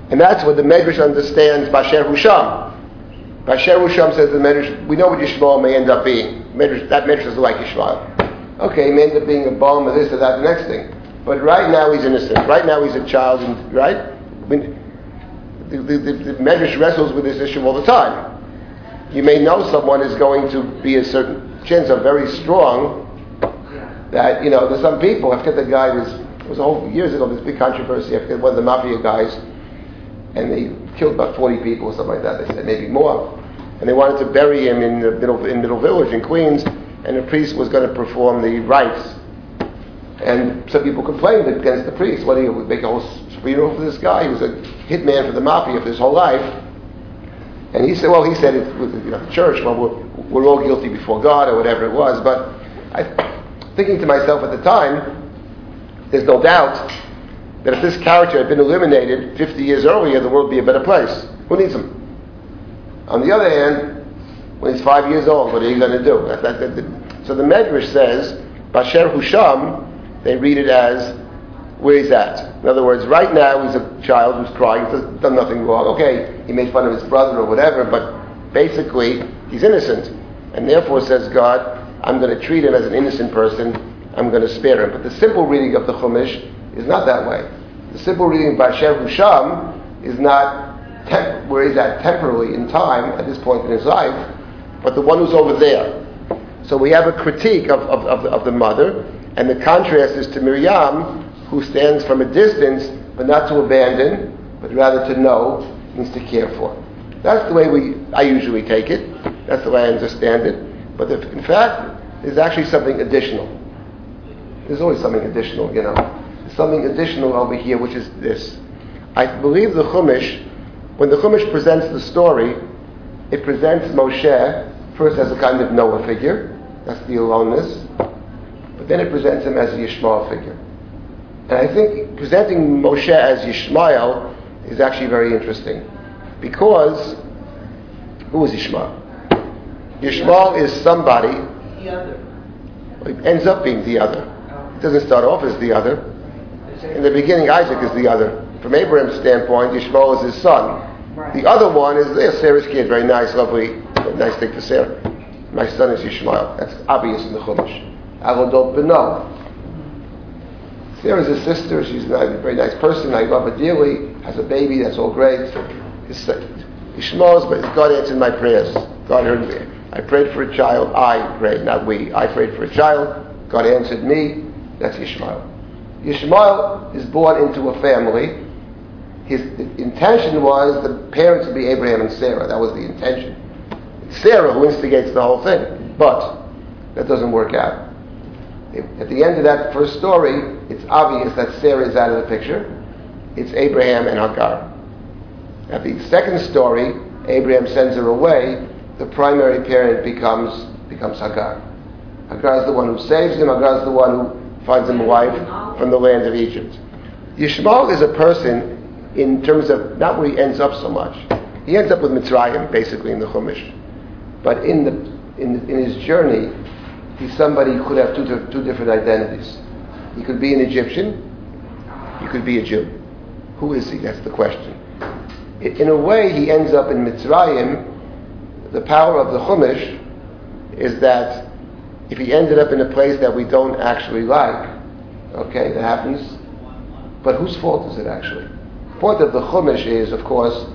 and that's what the Medrash understands Basher Husham. Basher Husham says the Medrash, we know what Yishmael may end up being. Medrash, that Medrash doesn't like Yishmael. Okay, he may end up being a bum or this or that, the next thing. But right now he's innocent. Right now he's a child, and, right? Mean, the, the, the, the Medrash wrestles with this issue all the time. You may know someone is going to be a certain chance are very strong that, you know, there's some people, I forget the guy was, it was a whole, years ago, this big controversy, I forget one of the mafia guys, and they killed about 40 people or something like that, they said, maybe more. And they wanted to bury him in the middle, in Middle Village in Queens, and the priest was going to perform the rites. And some people complained against the priest. What do you make a whole funeral for this guy? He was a hitman for the mafia for his whole life. And he said, well, he said it with you know, the church, well, we're, all guilty before God or whatever it was. But I, thinking to myself at the time, there's no doubt that if this character had been eliminated 50 years earlier, the world would be a better place. Who needs him? On the other hand, when he's five years old, what are you going to do? So the Medrash says, Basher Husham, they read it as where he's at. In other words, right now he's a child who's crying, he's done nothing wrong. Okay, he made fun of his brother or whatever, but basically he's innocent. And therefore, says God, I'm going to treat him as an innocent person, I'm going to spare him. But the simple reading of the Chumash is not that way. The simple reading by Sher Husham is not temp- where he's at temporally in time at this point in his life, but the one who's over there. So we have a critique of, of, of, of the mother, and the contrast is to Miriam, who stands from a distance, but not to abandon, but rather to know, means to care for. That's the way we, I usually take it. That's the way I understand it. But if, in fact, there's actually something additional. There's always something additional, you know. There's something additional over here, which is this. I believe the Chumash, when the Chumash presents the story, it presents Moshe first as a kind of Noah figure. That's the aloneness. But then it presents him as a Yishmael figure. And I think presenting Moshe as Yishmael is actually very interesting. Because, who is Yishmael? Yishmael is somebody, The other. well, ends up being the other. It doesn't start off as the other. In the beginning, Isaac is the other. From Abraham's standpoint, Yishmael is his son. The other one is there, Sarah's kid, very nice, lovely, nice thing for Sarah. My son is Yishmael. That's obvious in the Chumash. Avodot Beno. Sarah's his sister. She's a very nice person. I love her dearly. Has a baby. That's all great. His, Ishmael's, but God answered my prayers. God heard me. I prayed for a child. I prayed, not we. I prayed for a child. God answered me. That's Ishmael. Ishmael is born into a family. His intention was the parents would be Abraham and Sarah. That was the intention. It's Sarah who instigates the whole thing. But that doesn't work out. At the end of that first story, it's obvious that Sarah is out of the picture. It's Abraham and Hagar. At the second story, Abraham sends her away. The primary parent becomes becomes Hagar. Hagar is the one who saves him. Hagar is the one who finds him a wife from the land of Egypt. Yishmael is a person in terms of not where he ends up so much. He ends up with Mitzrayim, basically, in the Chumash. But in, the, in, in his journey, he's somebody who could have two, two different identities. He could be an Egyptian, he could be a Jew. Who is he? That's the question. In a way, he ends up in Mitzrayim. The power of the Chumash is that if he ended up in a place that we don't actually like, okay, that happens. But whose fault is it actually? The point of the Chumash is, of course,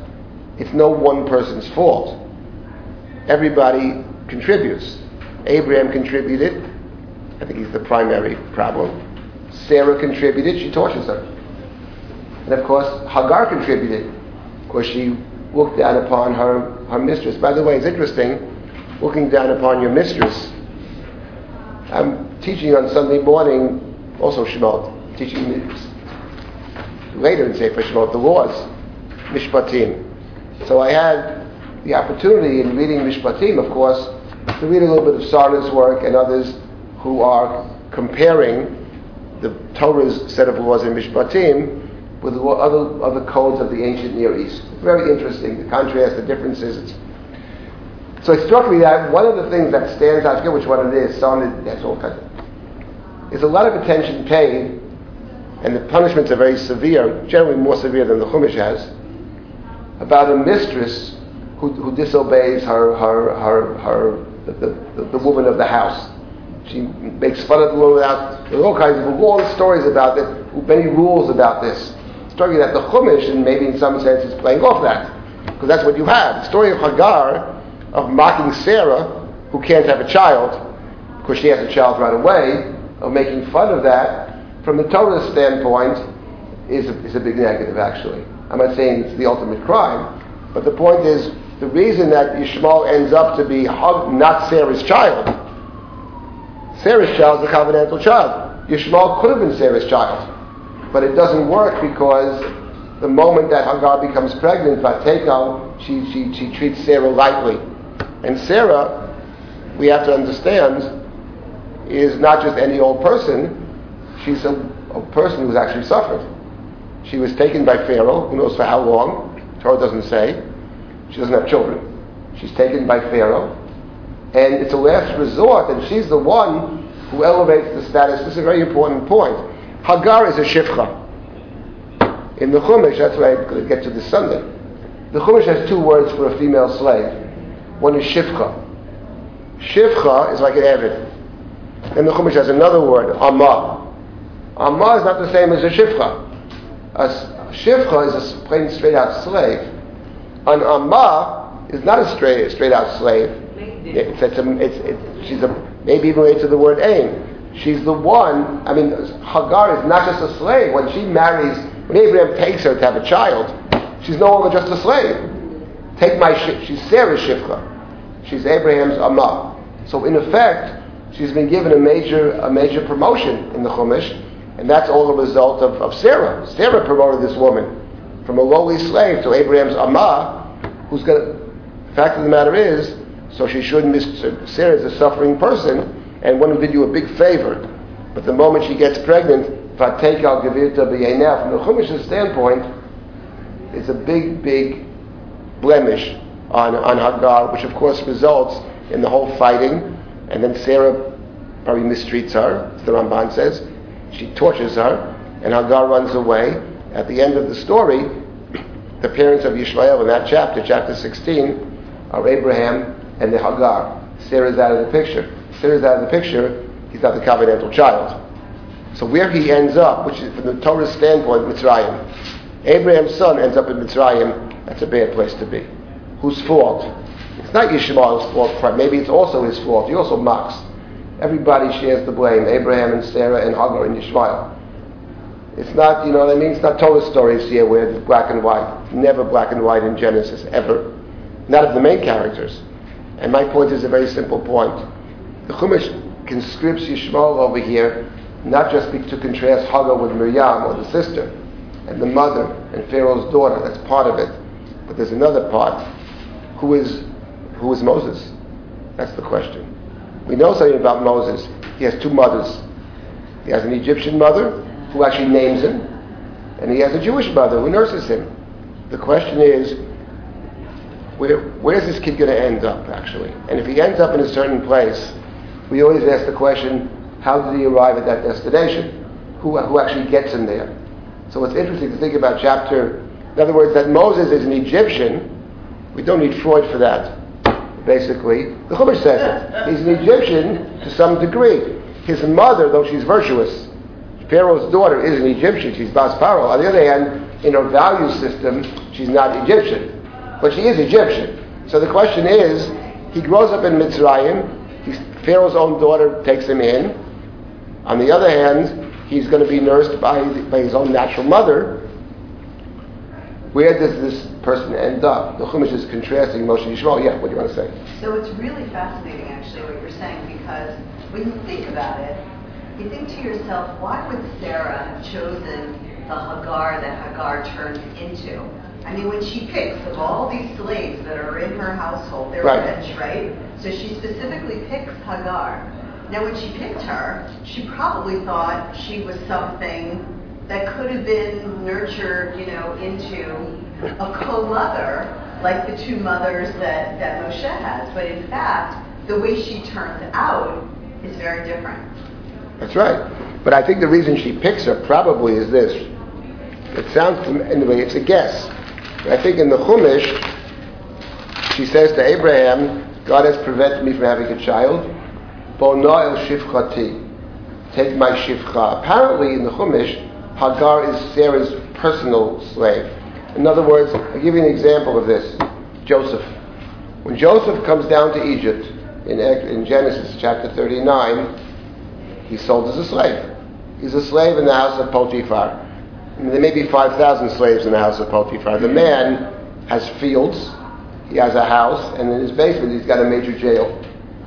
it's no one person's fault. Everybody contributes. Abraham contributed. I think he's the primary problem. Sarah contributed. She tortures her. And of course, Hagar contributed. Course, she looked down upon her, her mistress. By the way, it's interesting, looking down upon your mistress. I'm teaching on Sunday morning, also Shemot, teaching later in Sefer Shemot, the laws, Mishpatim. So I had the opportunity in reading Mishpatim, of course, to read a little bit of Sarna's work and others who are comparing the Torah's set of laws in Mishpatim with other, other codes of the ancient Near East. Very interesting, the contrast, the differences. So it struck me that one of the things that stands out, I forget which one it is, that's all kind of, is a lot of attention paid, and the punishments are very severe, generally more severe than the Chumash has, about a mistress who, who disobeys her, her, her, her the, the, the, woman of the house. She makes fun of the woman house. There's all kinds of long stories about it, many rules about this. Story that the Chumash, and maybe in some sense, is playing off that. Because that's what you have. The story of Hagar, of mocking Sarah, who can't have a child, because she has a child right away, of making fun of that, from the Torah standpoint, is a, is a big negative, actually. I'm not saying it's the ultimate crime, but the point is, the reason that Yishmael ends up to be not Sarah's child, Sarah's child is a covenantal child. Yishmael could have been Sarah's child. But it doesn't work because the moment that Hagar becomes pregnant, Vateko, she, she, she treats Sarah lightly. And Sarah, we have to understand, is not just any old person. She's a, a person who's actually suffered. She was taken by Pharaoh, who knows for how long. Torah doesn't say. She doesn't have children. She's taken by Pharaoh. And it's a last resort, and she's the one who elevates the status. This is a very important point. Hagar is a shifcha. In the Chumash, that's going to get to this Sunday. The Chumash has two words for a female slave. One is shifcha. Shifcha is like an Evid. And the Chumash has another word, Amma. Amma is not the same as a shifcha. A shifcha is a plain straight out slave. An Amma is not a straight, straight out slave. It's, it's, a, it's, it's, she's a, maybe even related to the word aim. She's the one, I mean, Hagar is not just a slave. When she marries, when Abraham takes her to have a child, she's no longer just a slave. Take my, she's Sarah's Shifcha. She's Abraham's Amma. So in effect, she's been given a major, a major promotion in the Chumash, and that's all a result of, of Sarah. Sarah promoted this woman from a lowly slave to Abraham's Amma, who's going to, the fact of the matter is, so she shouldn't miss, Sarah is a suffering person, and one who did you a big favor. But the moment she gets pregnant, Vateka al Gavirta b'Yainah, from the Chumash's standpoint, it's a big, big blemish on, on Hagar, which of course results in the whole fighting. And then Sarah probably mistreats her, as the Ramban says. She tortures her, and Hagar runs away. At the end of the story, the parents of Yishmael in that chapter, chapter 16, are Abraham and the Hagar. Sarah's out of the picture. Sarah's out of the picture, he's not the covenantal child. So where he ends up, which is from the Torah's standpoint, Mitzrayim, Abraham's son ends up in Mitzrayim, that's a bad place to be. Whose fault? It's not Yishmael's fault, maybe it's also his fault. He also mocks. Everybody shares the blame, Abraham and Sarah and Hagar and Yishmael. It's not, you know what I mean? It's not Torah stories here where it's black and white. Never black and white in Genesis, ever. Not of the main characters. And my point is a very simple point. The Chumash conscripts Yishmael over here, not just to contrast Hagar with Miriam or the sister, and the mother and Pharaoh's daughter. That's part of it. But there's another part. Who is who is Moses? That's the question. We know something about Moses. He has two mothers. He has an Egyptian mother who actually names him, and he has a Jewish mother who nurses him. The question is, where, where's this kid going to end up, actually? And if he ends up in a certain place, we always ask the question, how did he arrive at that destination? Who, uh, who actually gets him there? So it's interesting to think about chapter, in other words, that Moses is an Egyptian. We don't need Freud for that, basically. The Chumash says it. He's an Egyptian to some degree. His mother, though she's virtuous, Pharaoh's daughter is an Egyptian. She's Bas Paro. On the other hand, in her value system, she's not Egyptian. But she is Egyptian. So the question is, he grows up in Mitzrayim. Pharaoh's own daughter takes him in. On the other hand, he's going to be nursed by, by his own natural mother. Where does this person end up? The Chumash is contrasting Moshe Yishmael. Yeah, what do you want to say? So it's really fascinating, actually, what you're saying, because when you think about it, you think to yourself, why would Sarah have chosen the Hagar that Hagar turned into? I mean, when she picks of all these slaves that are in her household, they're Right. rich, right? So she specifically picks Hagar. Now, when she picked her, she probably thought she was something that could have been nurtured, you know, into a co-mother, like the two mothers that, that Moshe has. But in fact, the way she turns out is very different. That's right. But I think the reason she picks her probably is this. It sounds to me, anyway, it's a guess. I think in the Chumash, she says to Abraham, God has prevented me from having a child. Bona el shifchati. Take my shifcha. Apparently in the Chumash, Hagar is Sarah's personal slave. In other words, I'll give you an example of this. Joseph. When Joseph comes down to Egypt in, in Genesis chapter 39, he's sold as a slave. He's a slave in the house of Potiphar. There may be 5,000 slaves in the house of Potiphar. The man has fields, he has a house, and in his basement he's got a major jail.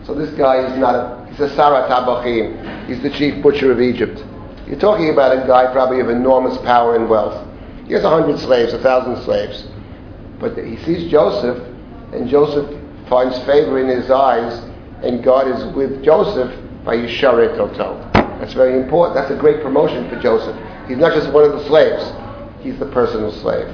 So this guy is not a, he's a Sarat Tabachim. He's the chief butcher of Egypt. You're talking about a guy probably of enormous power and wealth. He has a hundred slaves, a thousand slaves. But he sees Joseph, and Joseph finds favor in his eyes, and God is with Joseph by Yisharet Toto. That's very important. That's a great promotion for Joseph. He's not just one of the slaves, he's the personal slave.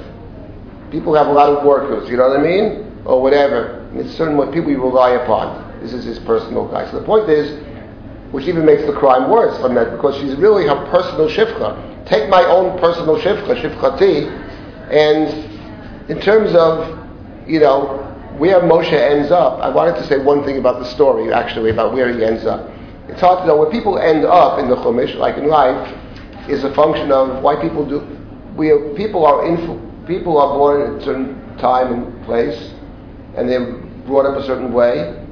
People have a lot of workers, you know what I mean? Or whatever. And it's certain what people you rely upon. This is his personal guy. So the point is, which even makes the crime worse from that, because she's really her personal shifcha. Take my own personal shifcha, shifchati, and in terms of, you know, where Moshe ends up, I wanted to say one thing about the story, actually, about where he ends up. It's hard to know where people end up in the Chumash, like in life, is a function of why people do. We are, people are influ- people are born at a certain time and place, and they're brought up a certain way,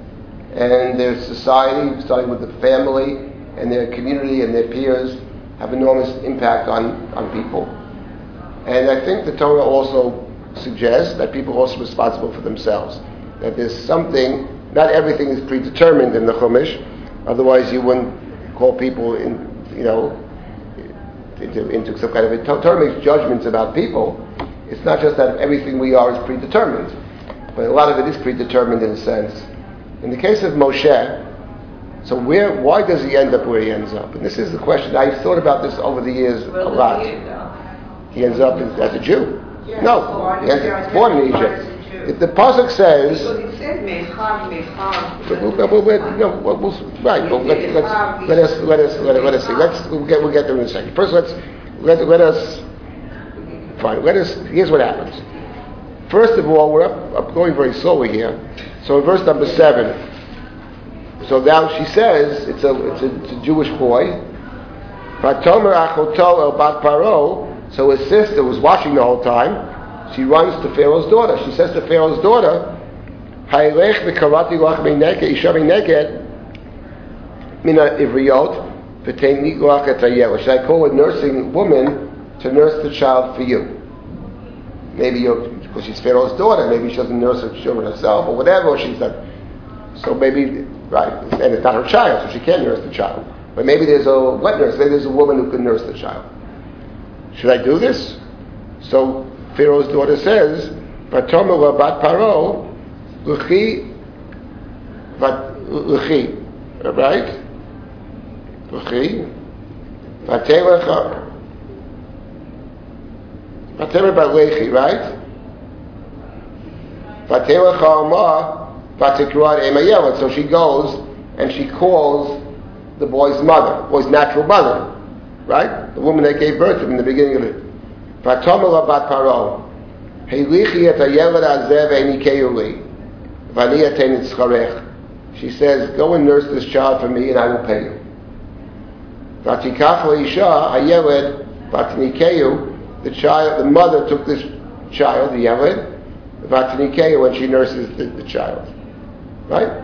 and their society, starting with the family and their community and their peers, have enormous impact on, on people. And I think the Torah also suggests that people are also responsible for themselves. That there's something, not everything is predetermined in the Chumash, otherwise you wouldn't call people in, you know, into, into some kind of a Torah makes judgments about people. It's not just that everything we are is predetermined, but a lot of it is predetermined in a sense. In the case of Moshe, so where, why does he end up where he ends up? And this is the question. I've thought about this over the years a lot. He ends up as, as a Jew. No, he ends up born in Egypt. If the pasuk says, No, right, let, let's, let us, let us, let us, let us see. Let's, we'll get, we'll get there in a second. First, let's, let, let us, fine, let us, here's what happens. First of all, we're up, up going very slowly here. So in verse number seven, so now she says, it's a, it's a, it's a Jewish boy. Vatomer achoto el bat paro, so his sister was watching the whole time. She runs to Pharaoh's daughter. She says to Pharaoh's daughter, Lach meineked, isha meineked, mina ivriyot, v'teini lach et hayel. Should I call a nursing woman to nurse the child for you? Maybe you're, because she's Pharaoh's daughter, maybe she doesn't nurse her children herself, or whatever, or she's not. So maybe, right, and it's not her child, so she can't nurse the child. But maybe there's a wet nurse, maybe there's a woman who can nurse the child. Should I do this? So Pharaoh's daughter says, "But "Vatomer bat paro, L'chi, luchi, right? Luchi, vatelecha, vatelecha balechi, right? Vatelecha alma, vatikruad emayelet. So she goes and she calls the boy's mother, boy's natural mother, right? The woman that gave birth to him in the beginning of it. Vatomela bat paro, heilichi et ayelet azev ve'enikeu li. She says, go and nurse this child for me and I will pay you. The child, the mother took this child, the Yelid, Vatinikeu, when she nurses the, the child. Right?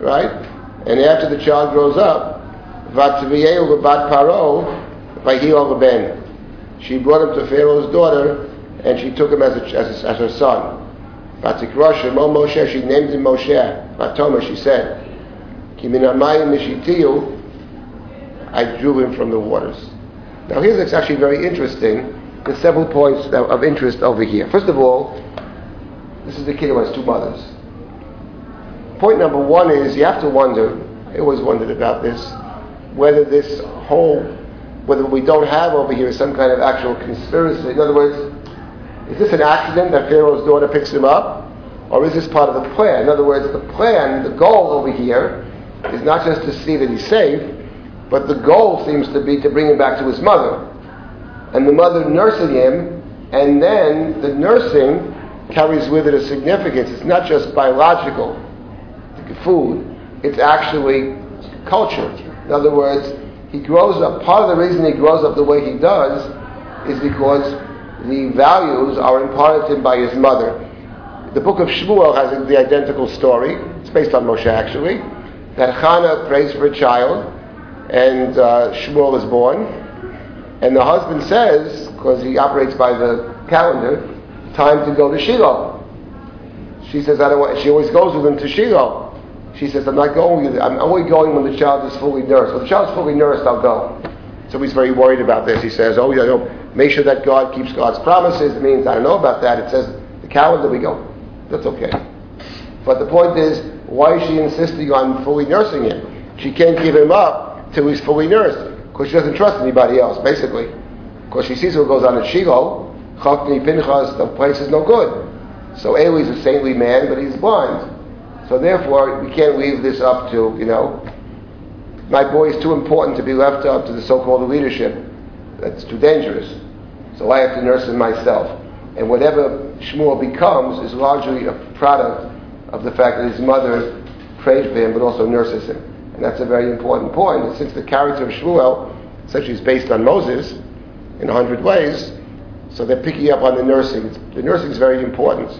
Right? And after the child grows up, Paro, She brought him to Pharaoh's daughter, and she took him as, a, as, as her son. Vatikra Mo Moshe, she named him Moshe. Vatoma, she said, Ki min hamayim mishitiyu, I drew him from the waters. Now here's actually very interesting. There's several points of interest over here. First of all, this is the kid who has two mothers. Point number one is you have to wonder, I always wondered about this, whether this whole, whether we don't have over here some kind of actual conspiracy. In other words, is this an accident that Pharaoh's daughter picks him up? Or is this part of the plan? In other words, the plan, the goal over here, is not just to see that he's safe, but the goal seems to be to bring him back to his mother. And the mother nursing him, and then the nursing carries with it a significance. It's not just biological food, it's actually culture. In other words, he grows up, part of the reason he grows up the way he does is because the values are imparted to him by his mother. The book of Shmuel has the identical story. It's based on Moshe actually. That Hannah prays for a child, and uh, Shmuel is born. And the husband says, because he operates by the calendar, time to go to Shiloh. She says, I don't want, she always goes with him to Shiloh. She says, I'm not going with. I'm only going when the child is fully nursed. When the child's fully nursed, I'll go. So he's very worried about this. He says, oh, yeah, know, make sure that God keeps God's promises. It means, I don't know about that. It says, the calendar, we go, that's okay. But the point is, why is she insisting on fully nursing him? She can't give him up till he's fully nursed because she doesn't trust anybody else, basically. Because she sees what goes on at Shiloh, Chofni Pinchas, the place is no good. So Eli's a saintly man, but he's blind. So therefore, we can't leave this up to, you know, my boy is too important to be left up to the so-called leadership. That's too dangerous. So I have to nurse him myself. And whatever Shmuel becomes is largely a product of the fact that his mother prayed for him but also nurses him. And that's a very important point. And since the character of Shmuel essentially is based on Moses in a hundred ways, so they're picking up on the nursing. The nursing is very important.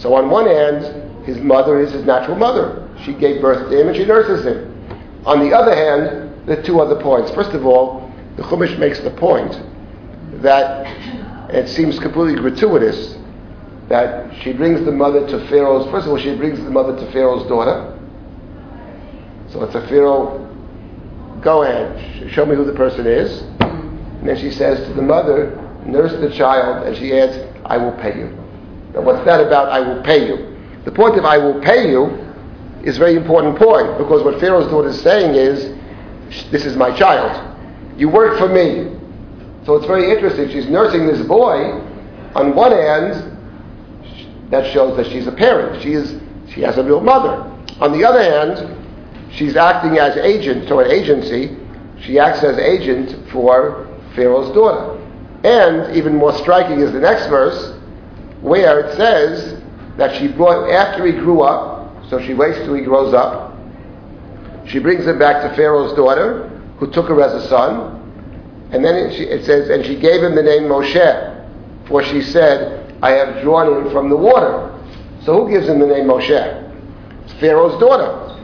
So on one hand, his mother is his natural mother. She gave birth to him and she nurses him. On the other hand, there are two other points. First of all, the Chumash makes the point that it seems completely gratuitous that she brings the mother to Pharaoh's. First of all, she brings the mother to Pharaoh's daughter. So it's a Pharaoh. Go ahead, show me who the person is. And then she says to the mother, nurse the child, and she adds, I will pay you. Now, what's that about? I will pay you. The point of I will pay you is a very important point because what Pharaoh's daughter is saying is, this is my child. You work for me. So it's very interesting. She's nursing this boy. On one hand, that shows that she's a parent. She is she has a real mother. On the other hand, she's acting as agent, so an agency. She acts as agent for Pharaoh's daughter. And even more striking is the next verse, where it says that she brought after he grew up, so she waits till he grows up. She brings him back to Pharaoh's daughter, who took her as a son. And then it, it says, and she gave him the name Moshe, for she said, I have drawn him from the water. So who gives him the name Moshe? It's Pharaoh's daughter.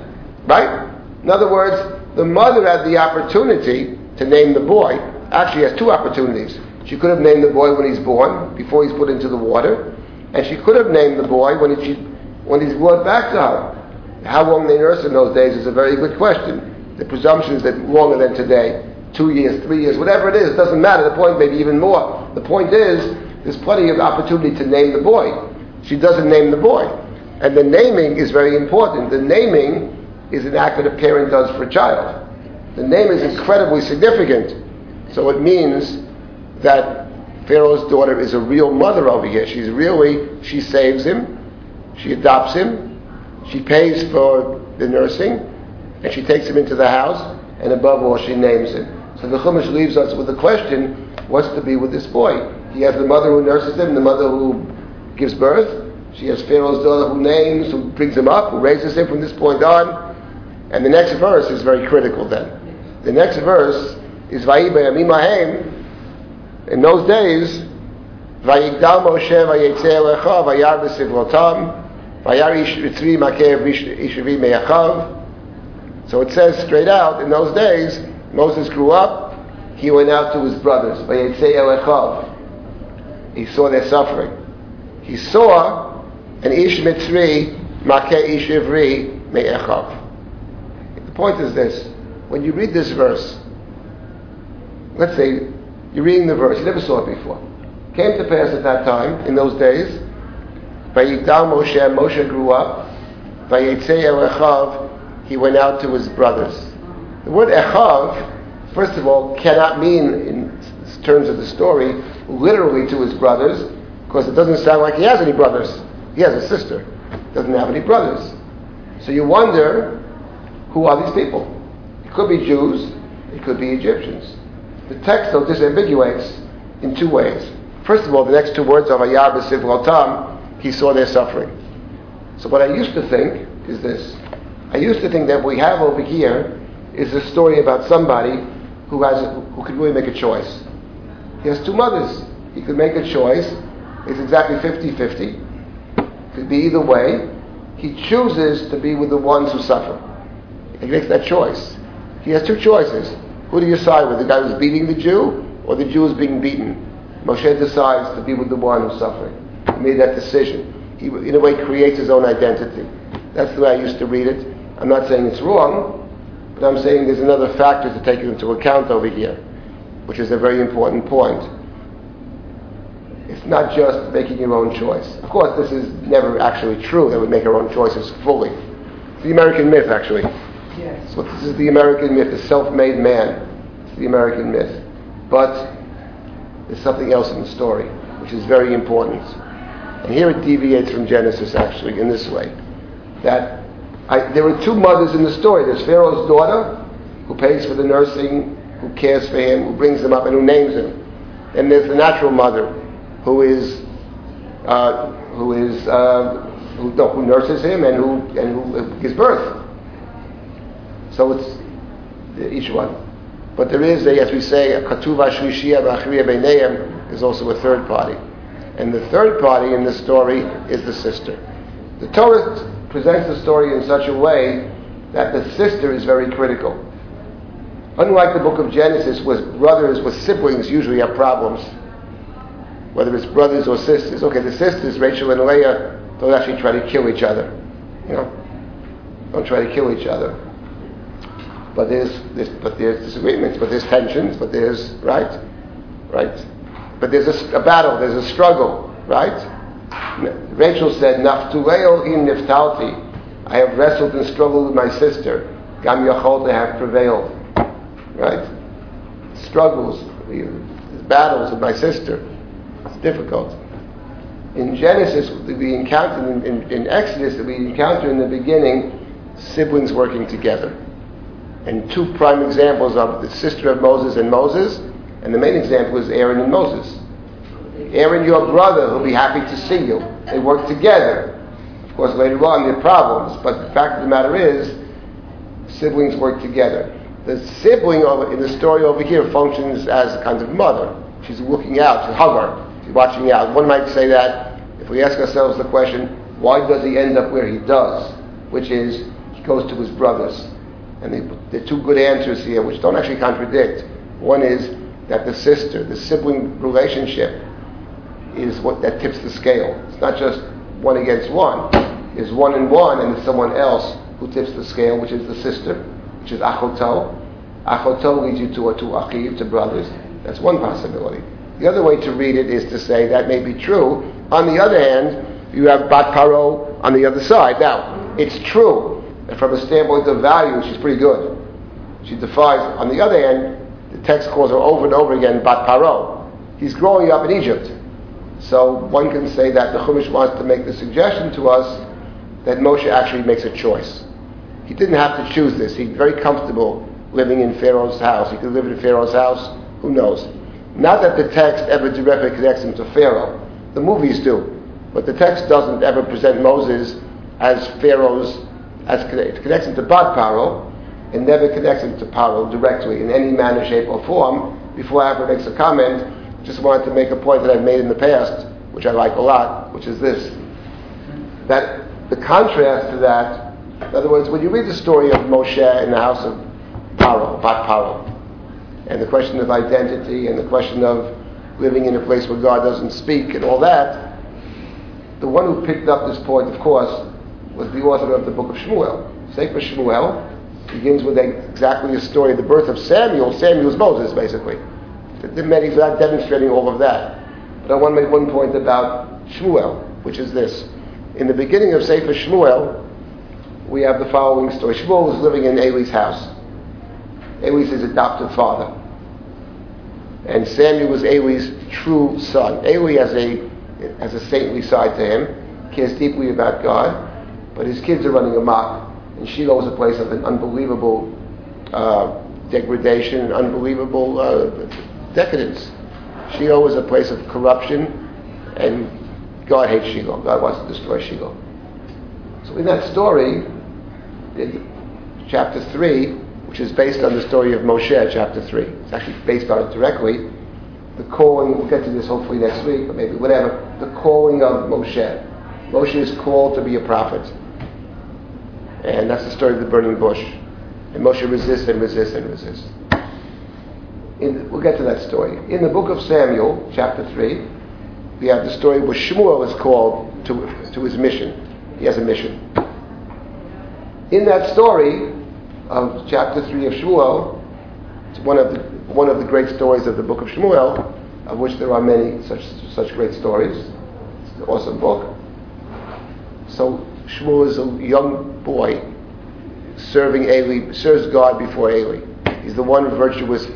Right? In other words, the mother had the opportunity to name the boy. Actually, has two opportunities. She could have named the boy when he's born, before he's put into the water, and she could have named the boy when, he, when he's brought back to her. How long they nurse in those days is a very good question. The presumption is that longer than today. Two years, three years, whatever it is, it doesn't matter. The point may be even more. The point is, there's plenty of opportunity to name the boy. She doesn't name the boy. And the naming is very important. The naming is an act that a parent does for a child. The name is incredibly significant. So it means that Pharaoh's daughter is a real mother over here. She's really, she saves him, she adopts him, she pays for the nursing, and she takes him into the house, and above all, she names him. So the Chumash leaves us with the question, what's to be with this boy. He has the mother who nurses him, the mother who gives birth. She has Pharaoh's daughter who names, who brings him up, who raises him from this point on. And the next verse is very critical then. The next verse is Vayiba Yamimahem. In those days, Vayigdal Moshe Vayetze Elecha Vayar B'Sivrotam Vayar Ish Makev Ishavi Meyachav so it says straight out, in those days, Moses grew up, he went out to his brothers. He saw their suffering. He saw an Ish Mitzri, Makeh Ish Ivri, Me'echav. The point is this, when you read this verse, let's say you're reading the verse, you never saw it before. Came to pass at that time, in those days, Vayigdal Moshe, Moshe grew up, Vayetzei Elechav, he went out to his brothers. The word Echav, first of all, cannot mean, in terms of the story, literally to his brothers, because it doesn't sound like he has any brothers. He has a sister, doesn't have any brothers. So you wonder, who are these people? It could be Jews, it could be Egyptians. The text, though, disambiguates in two ways. First of all, the next two words of Ayab Sivrotam, he saw their suffering. So what I used to think is this. I used to think that we have over here is a story about somebody who has who could really make a choice. He has two mothers. He could make a choice. It's exactly 50-50. Could be either way. He chooses to be with the ones who suffer. He makes that choice. He has two choices. Who do you side with? The guy who's beating the Jew or the Jew who's being beaten? Moshe decides to be with the one who's suffering. He made that decision. He, in a way, creates his own identity. That's the way I used to read it. I'm not saying it's wrong, but I'm saying there's another factor to take into account over here, which is a very important point. It's not just making your own choice. Of course, this is never actually true that we make our own choices fully. It's the American myth, actually. Yes. So this is the American myth, the self-made man. It's the American myth. But there's something else in the story, which is very important. And here it deviates from Genesis, actually, in this way. That I, there are two mothers in the story. There's Pharaoh's daughter, who pays for the nursing, who cares for him, who brings him up, and who names him. And there's the natural mother, who is, uh, who is, uh, who, no, who nurses him and who and who gives birth. So it's each one. But there is, a, as we say, a katuva shlishia beineim is also a third party. And the third party in this story is the sister. The Torah presents the story in such a way that the sister is very critical. Unlike the book of Genesis, where brothers with siblings usually have problems, whether it's brothers or sisters. Okay, the sisters, Rachel and Leah, don't actually try to kill each other. You know, don't try to kill each other. But there's, there's but there's disagreements, but there's tensions, but there's right, right. But there's a, a battle, there's a struggle, right? Rachel said, Naftuleo in niftalti. I have wrestled and struggled with my sister. Gam yachol to have prevailed. Right? Struggles, battles with my sister. It's difficult. In Genesis, we encounter, in, in, in Exodus, we encounter in the beginning siblings working together. And two prime examples of the sister of Moses and Moses, and the main example is Aaron and Moses. Aaron, your brother, will be happy to see you. They work together. Of course, later on, there are problems, but the fact of the matter is, siblings work together. The sibling in the story over here functions as a kind of mother. She's looking out, she's Hagar, she's watching out. One might say that if we ask ourselves the question, why does he end up where he does? Which is, he goes to his brothers. And there are two good answers here, which don't actually contradict. One is that the sister, the sibling relationship, is what that tips the scale. It's not just one against one. It's one and one, and it's someone else who tips the scale, which is the sister, which is achoto. Achoto leads you to a to achiv, to brothers. That's one possibility. The other way to read it is to say that may be true. On the other hand, you have bat paro on the other side. Now, it's true that from a standpoint of value, she's pretty good. She defies. On the other hand, the text calls her over and over again bat paro. He's growing up in Egypt. So one can say that the Chumash wants to make the suggestion to us that Moshe actually makes a choice. He didn't have to choose this. He's very comfortable living in Pharaoh's house. He could live in Pharaoh's house. Who knows? Not that the text ever directly connects him to Pharaoh. The movies do. But the text doesn't ever present Moses as Pharaoh's, as it connects him to Bat Paro, and never connects him to Paro directly in any manner, shape, or form. Before ever makes a comment, just wanted to make a point that I've made in the past, which I like a lot, which is this. That the contrast to that, in other words, when you read the story of Moshe in the house of Paro, Bat Paro, and the question of identity and the question of living in a place where God doesn't speak and all that, the one who picked up this point, of course, was the author of the book of Shmuel. Sefer Shmuel begins with exactly the story of the birth of Samuel. Samuel's Moses, basically. He's not demonstrating all of that. But I want to make one point about Shmuel, which is this. In the beginning of Sefer Shmuel, we have the following story. Shmuel was living in Eli's house. Eli's his adopted father. And Samuel was Eli's true son. Eli has a, has a saintly side to him, cares deeply about God, but his kids are running amok. And Shiloh is a place of an unbelievable uh, degradation, unbelievable uh, decadence. Shiloh is a place of corruption, and God hates Shiloh. God wants to destroy Shiloh. So in that story, in chapter 3, which is based on the story of Moshe, chapter 3. It's actually based on it directly. The calling, we'll get to this hopefully next week, or maybe whatever, the calling of Moshe. Moshe is called to be a prophet. And that's the story of the burning bush. And Moshe resists and resists and resists. In, we'll get to that story. In the book of Samuel, chapter 3, we have the story where Shmuel is called to, to his mission. He has a mission. In that story, of chapter 3 of Shmuel. It's one of the, one of the great stories of the book of Shmuel, of which there are many such, such great stories. It's an awesome book. So Shmuel is a young boy serving Eli, serves God before Eli. He's the one virtuous,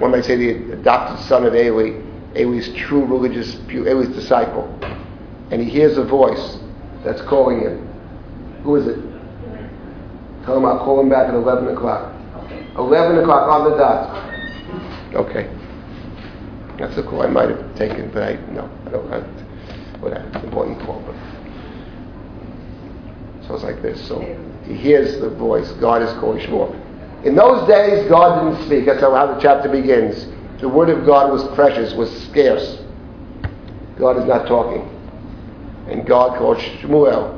one might say the adopted son of Eli, Eli's true religious, Eli's disciple. And he hears a voice that's calling him. Who is it? Tell him I'll call him back at 11 o'clock. 11 o'clock on the dot. Okay. That's a call I might have taken, but I, no, I don't, I, whatever, important call, but. So it's like this. So he hears the voice. God is calling Shmuel. In those days, God didn't speak. That's how, the chapter begins. The word of God was precious, was scarce. God is not talking. And God called Shmuel.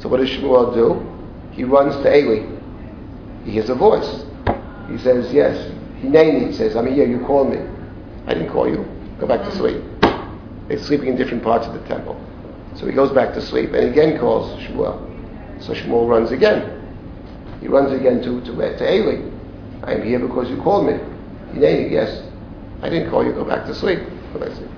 So what does Shmuel do? He runs to Eli. He hears a voice. He says, Yes. He Hineni, he says, I'm here, you called me. I didn't call you. Go back to sleep. They're sleeping in different parts of the temple. So he goes back to sleep and again calls Shmuel. So Shmuel runs again. He runs again to, to, to Eli. I am here because you called me. Hineni, yes. I didn't call you, go back to sleep. Go back to sleep.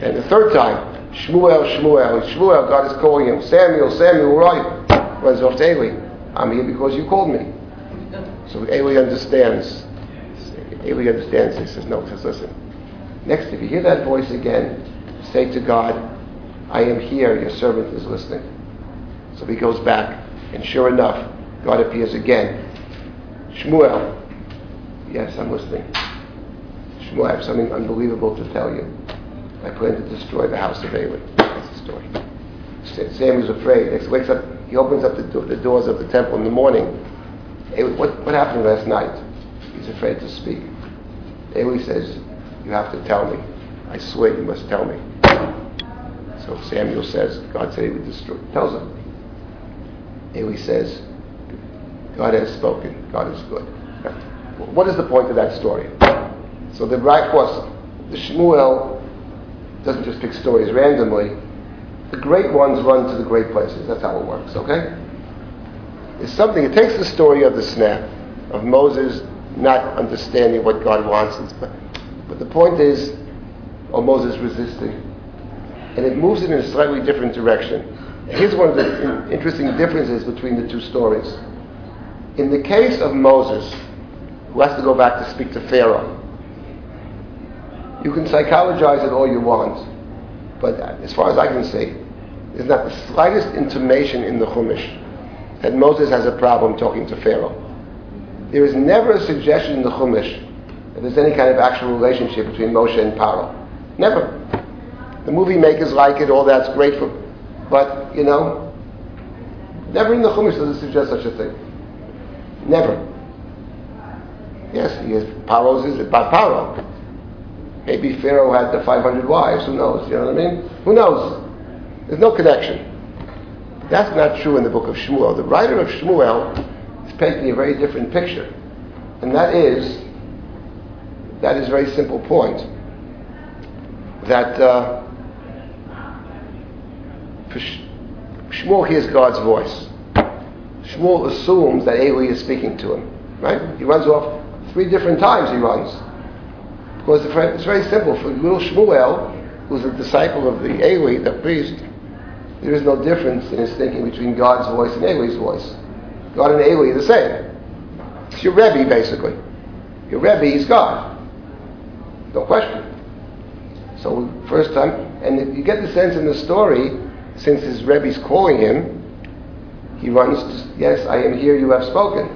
And the third time, Shmuel, Shmuel, Shmuel, God is calling him. Samuel, Samuel, right runs off to. I'm here because you called me. So Eli understands. Eli understands. He says, no, says, listen. Next, if you hear that voice again, say to God, I am here, your servant is listening. So he goes back, and sure enough, God appears again. Shmuel, yes, I'm listening. Shmuel, I have something unbelievable to tell you. I plan to destroy the house of Eli. That's the story. Samuel's afraid. He wakes up, he opens up the, do- the doors of the temple in the morning. what, what happened last night? He's afraid to speak. Eli says, You have to tell me. I swear you must tell me. So Samuel says, God said he would destroy. Tells him. Eli says, God has spoken. God is good. What is the point of that story? So the right course, the Shmuel doesn't just pick stories randomly. The great ones run to the great places. That's how it works, okay? It's something, it takes the story of the snap, of Moses not understanding what God wants. But, but the point is, or Moses resisting. And it moves it in a slightly different direction. Here's one of the interesting differences between the two stories. In the case of Moses, who has to go back to speak to Pharaoh, you can psychologize it all you want, but as far as I can see, there's not the slightest intimation in the Chumash that Moses has a problem talking to Pharaoh. There is never a suggestion in the Chumash that there's any kind of actual relationship between Moshe and Paro. Never. The movie makers like it, all that's great for, but, you know, never in the Chumash does it suggest such a thing. Never. Yes, he is, Paro's is about Paro. Maybe Pharaoh had the 500 wives, who knows, you know what I mean? Who knows? There's no connection. That's not true in the book of Shmuel. The writer of Shmuel is painting a very different picture. And that is, that is a very simple point. That uh, Shmuel hears God's voice. Shmuel assumes that Eli is speaking to him. Right? He runs off three different times he runs. Because it's very simple. For little Shmuel, who's a disciple of the Eli, the priest, there is no difference in his thinking between God's voice and Eli's voice. God and Eli are the same. It's your Rebbe, basically. Your Rebbe is God. No question. So, first time, and you get the sense in the story, since his Rebbe's calling him, he runs to, yes, I am here, you have spoken.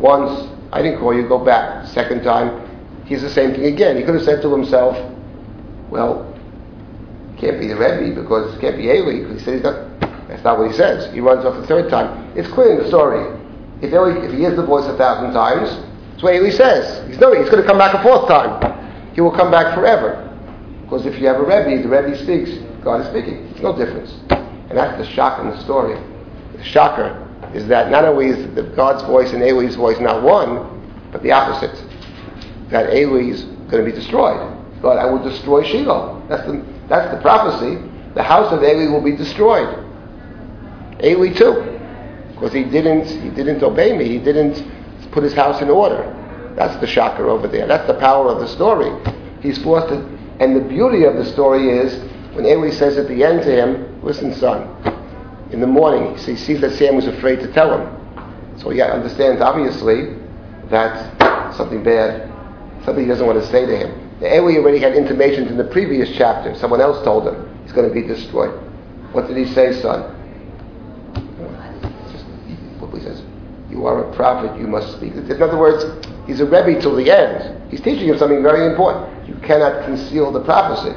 Once, I didn't call you, go back. Second time, he's the same thing again. He could have said to himself, well, can't be the Rebbe because it can't be Eli. He says not, that's not what he says. He runs off the third time. It's clear in the story. If, Eli, if he hears the voice a thousand times, that's what Eli says. He's, no, he's going to come back a fourth time. He will come back forever. Because if you have a Rebbe, the Rebbe speaks, God is speaking. There's no difference. And that's the shock in the story. The shocker is that not only is the God's voice and Eli's voice not one, but the opposite. That Eli is going to be destroyed. God, I will destroy Shiloh. That's the, that's the prophecy. The house of Eli will be destroyed. Eli too. Because he didn't, he didn't obey me. He didn't put his house in order. That's the shocker over there. That's the power of the story. He's forced to, and the beauty of the story is when Eli says at the end to him, listen son, in the morning, he sees that Sam was afraid to tell him. So he understands obviously that something bad, something he doesn't want to say to him. Eli already had intimations in the previous chapter. Someone else told him he's going to be destroyed. What did he say, son? Just, he says, you are a prophet, you must speak. In other words, he's a Rebbe till the end. He's teaching him something very important. You cannot conceal the prophecy.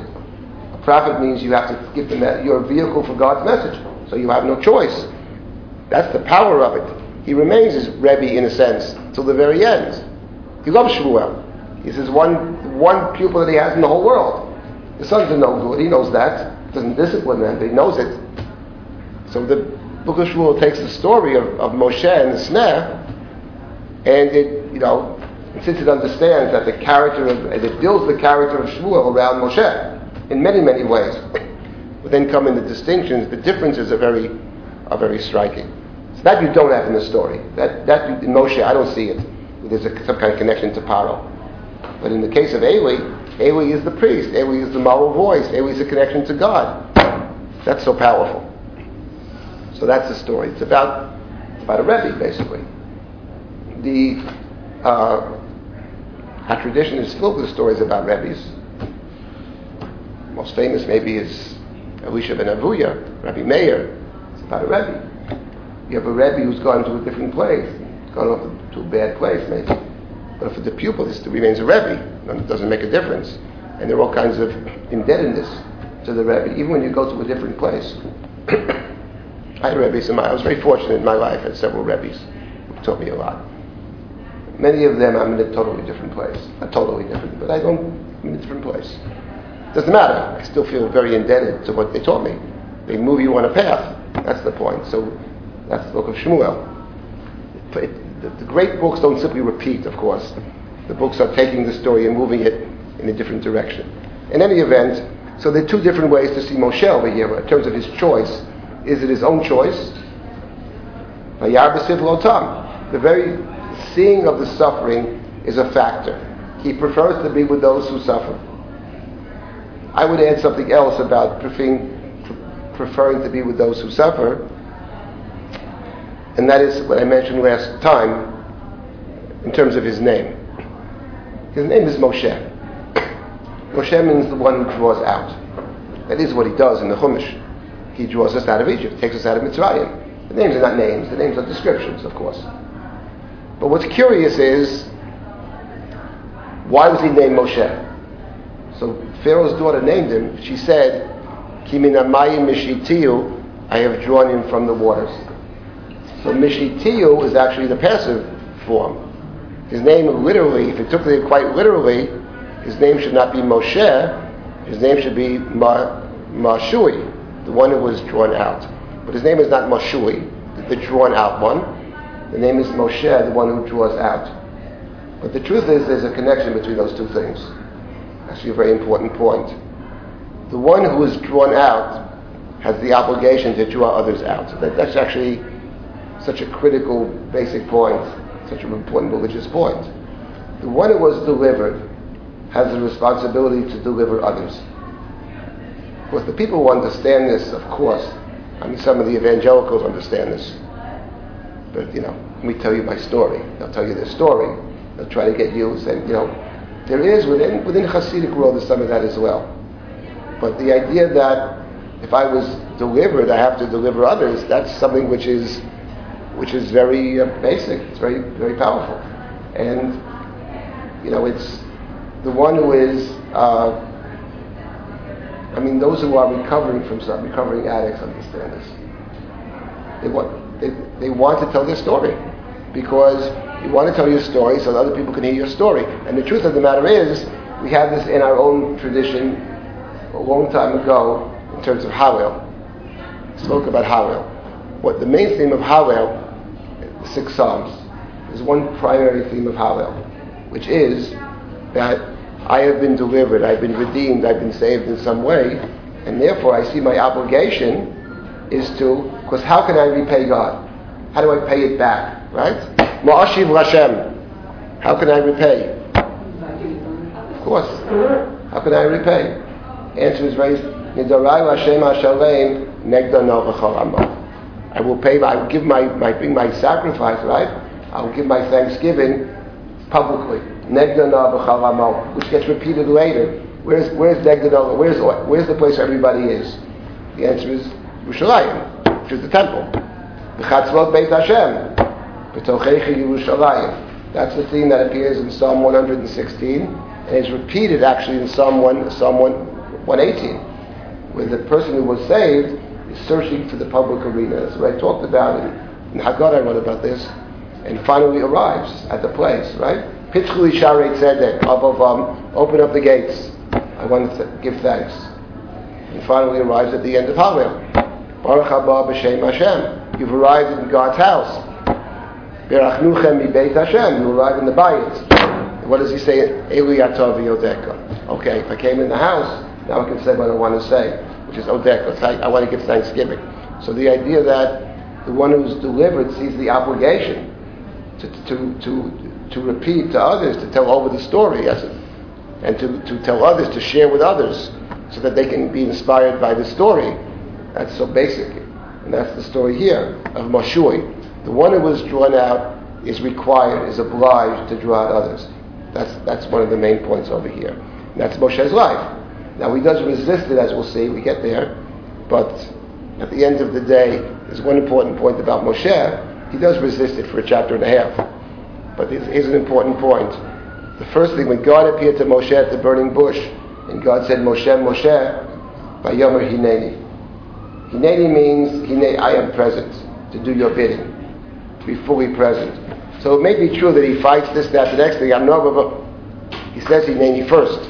A prophet means you have to give them that, you're vehicle for God's message. So you have no choice. That's the power of it. He remains his Rebbe in a sense till the very end. He loves Shmuel. He's his one, one pupil that he has in the whole world. His sons are no good. He knows that. Doesn't discipline them, but he knows it. So the book of Shmuel takes the story of, of Moshe and the sneh, and it, you know, since it understands that the character of, it builds the character of Shmuel around Moshe in many, many ways. But then come in the distinctions, the differences are very, are very striking. So that you don't have in the story. That, that in Moshe, I don't see it. There's a, some kind of connection to Paro. But in the case of Eli, Eli is the priest. Eli is the moral voice. Eli is a connection to God. That's so powerful. So that's the story. It's about, it's about a Rebbe, basically. The uh, our tradition is filled with stories about Rebbe's. Most famous maybe is Elisha ben Avuya, Rabbi Meir. It's about a Rebbe. You have a Rebbe who's gone to a different place, gone off to a bad place maybe. But for the pupil, still remains a Rebbe. It doesn't make a difference. And there are all kinds of indebtedness to the Rebbe, even when you go to a different place. I had Rebbe's in my I was very fortunate in my life. I had several Rebbe's who taught me a lot. Many of them I'm in a totally different place. Not totally different, but I don't I'm in a different place. Doesn't matter. I still feel very indebted to what they taught me. They move you on a path. That's the point. So that's the book of Shmuel. It, the, the great books don't simply repeat, of course. The books are taking the story and moving it in a different direction. In any event, so there are two different ways to see Moshe over here in terms of his choice. Is it his own choice? The very seeing of the suffering is a factor. He prefers to be with those who suffer. I would add something else about preferring, preferring to be with those who suffer, and that is what I mentioned last time in terms of his name. His name is Moshe. Moshe means the one who draws out. That is what he does in the Chumash. He draws us out of Egypt, takes us out of Mitzrayim. The names are not names, the names are descriptions, of course. But what's curious is Why was he named Moshe? So Pharaoh's daughter named him. She said, Kiminamayim I have drawn him from the waters. So Mishitiyu is actually the passive form. His name literally, if you took it quite literally, his name should not be Moshe, his name should be Ma, Mashui, the one who was drawn out. But his name is not Mashui, the drawn out one. The name is Moshe, the one who draws out. But the truth is, there's a connection between those two things. Actually, a very important point. The one who is drawn out has the obligation to draw others out. That, that's actually such a critical, basic point, such an important religious point. The one who was delivered has the responsibility to deliver others. Of course, the people who understand this, of course, I mean, some of the evangelicals understand this. But, you know, let me tell you my story. They'll tell you their story. They'll try to get you and say, you know, there is within within Hasidic world some of that as well. But the idea that if I was delivered, I have to deliver others, that's something which is which is very uh, basic. It's very very powerful, and you know, it's the one who is. Uh, I mean, those who are recovering from some recovering addicts understand this. They want they, they want to tell their story because you want to tell your story so that other people can hear your story. And the truth of the matter is, we have this in our own tradition a long time ago in terms of Hallel. Spoke about Hallel. What the main theme of Hallel, the six Psalms, is one primary theme of Hallel, which is that I have been delivered, I've been redeemed, I've been saved in some way, and therefore I see my obligation is to, because how can I repay God? How do I pay it back? Right? Ma'ashiv Hashem. How can I repay? Of course. How can I repay? Answer is very Nidarai I will pay. I will give my, my bring my sacrifice. Right? I will give my thanksgiving publicly. Which gets repeated later. Where's where's Where's where's the place where everybody is? The answer is Yerushalayim, which is the temple. The Chatzrot Beit Hashem. Yerushalayim. That's the theme that appears in Psalm 116 and is repeated actually in Psalm 1, Psalm 1, 118, where the person who was saved is searching for the public arena. That's what I talked about in, in Haggadah. I wrote about this, and finally arrives at the place. Right? Pitchuli Sharei Tzedek. Um, open up the gates. I want to give thanks. And finally arrives at the end of Hallel. Baruch haba b'shem Hashem. You've arrived in God's house. Berachnuchem Beit Hashem. You arrive in the bayit. What does he say? Eli atov yodeka. Okay, if I came in the house, now I can say what I want to say, which is odeka. I, I want to give thanksgiving. So the idea that the one who's delivered sees the obligation to, to, to, to repeat to others, to tell over the story, yes, and to, to tell others, to share with others, so that they can be inspired by the story. That's so basic. And that's the story here of Moshui. The one who was drawn out is required, is obliged to draw out others. That's, that's one of the main points over here. And that's Moshe's life. Now he does resist it, as we'll see, we get there, but at the end of the day, there's one important point about Moshe. He does resist it for a chapter and a half. But here's an important point. The first thing, when God appeared to Moshe at the burning bush, and God said, Moshe, Moshe, Vayomer Hineni. Hineni means, Hine, I am present to do your bidding be fully present. So it may be true that he fights this, that, the next thing. I'm not, he says he named me first.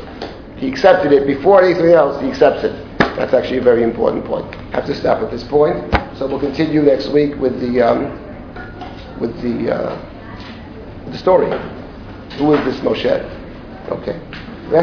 He accepted it before anything else. He accepts it. That's actually a very important point. I have to stop at this point. So we'll continue next week with the um, with the uh, the story. Who is this Moshe? Okay.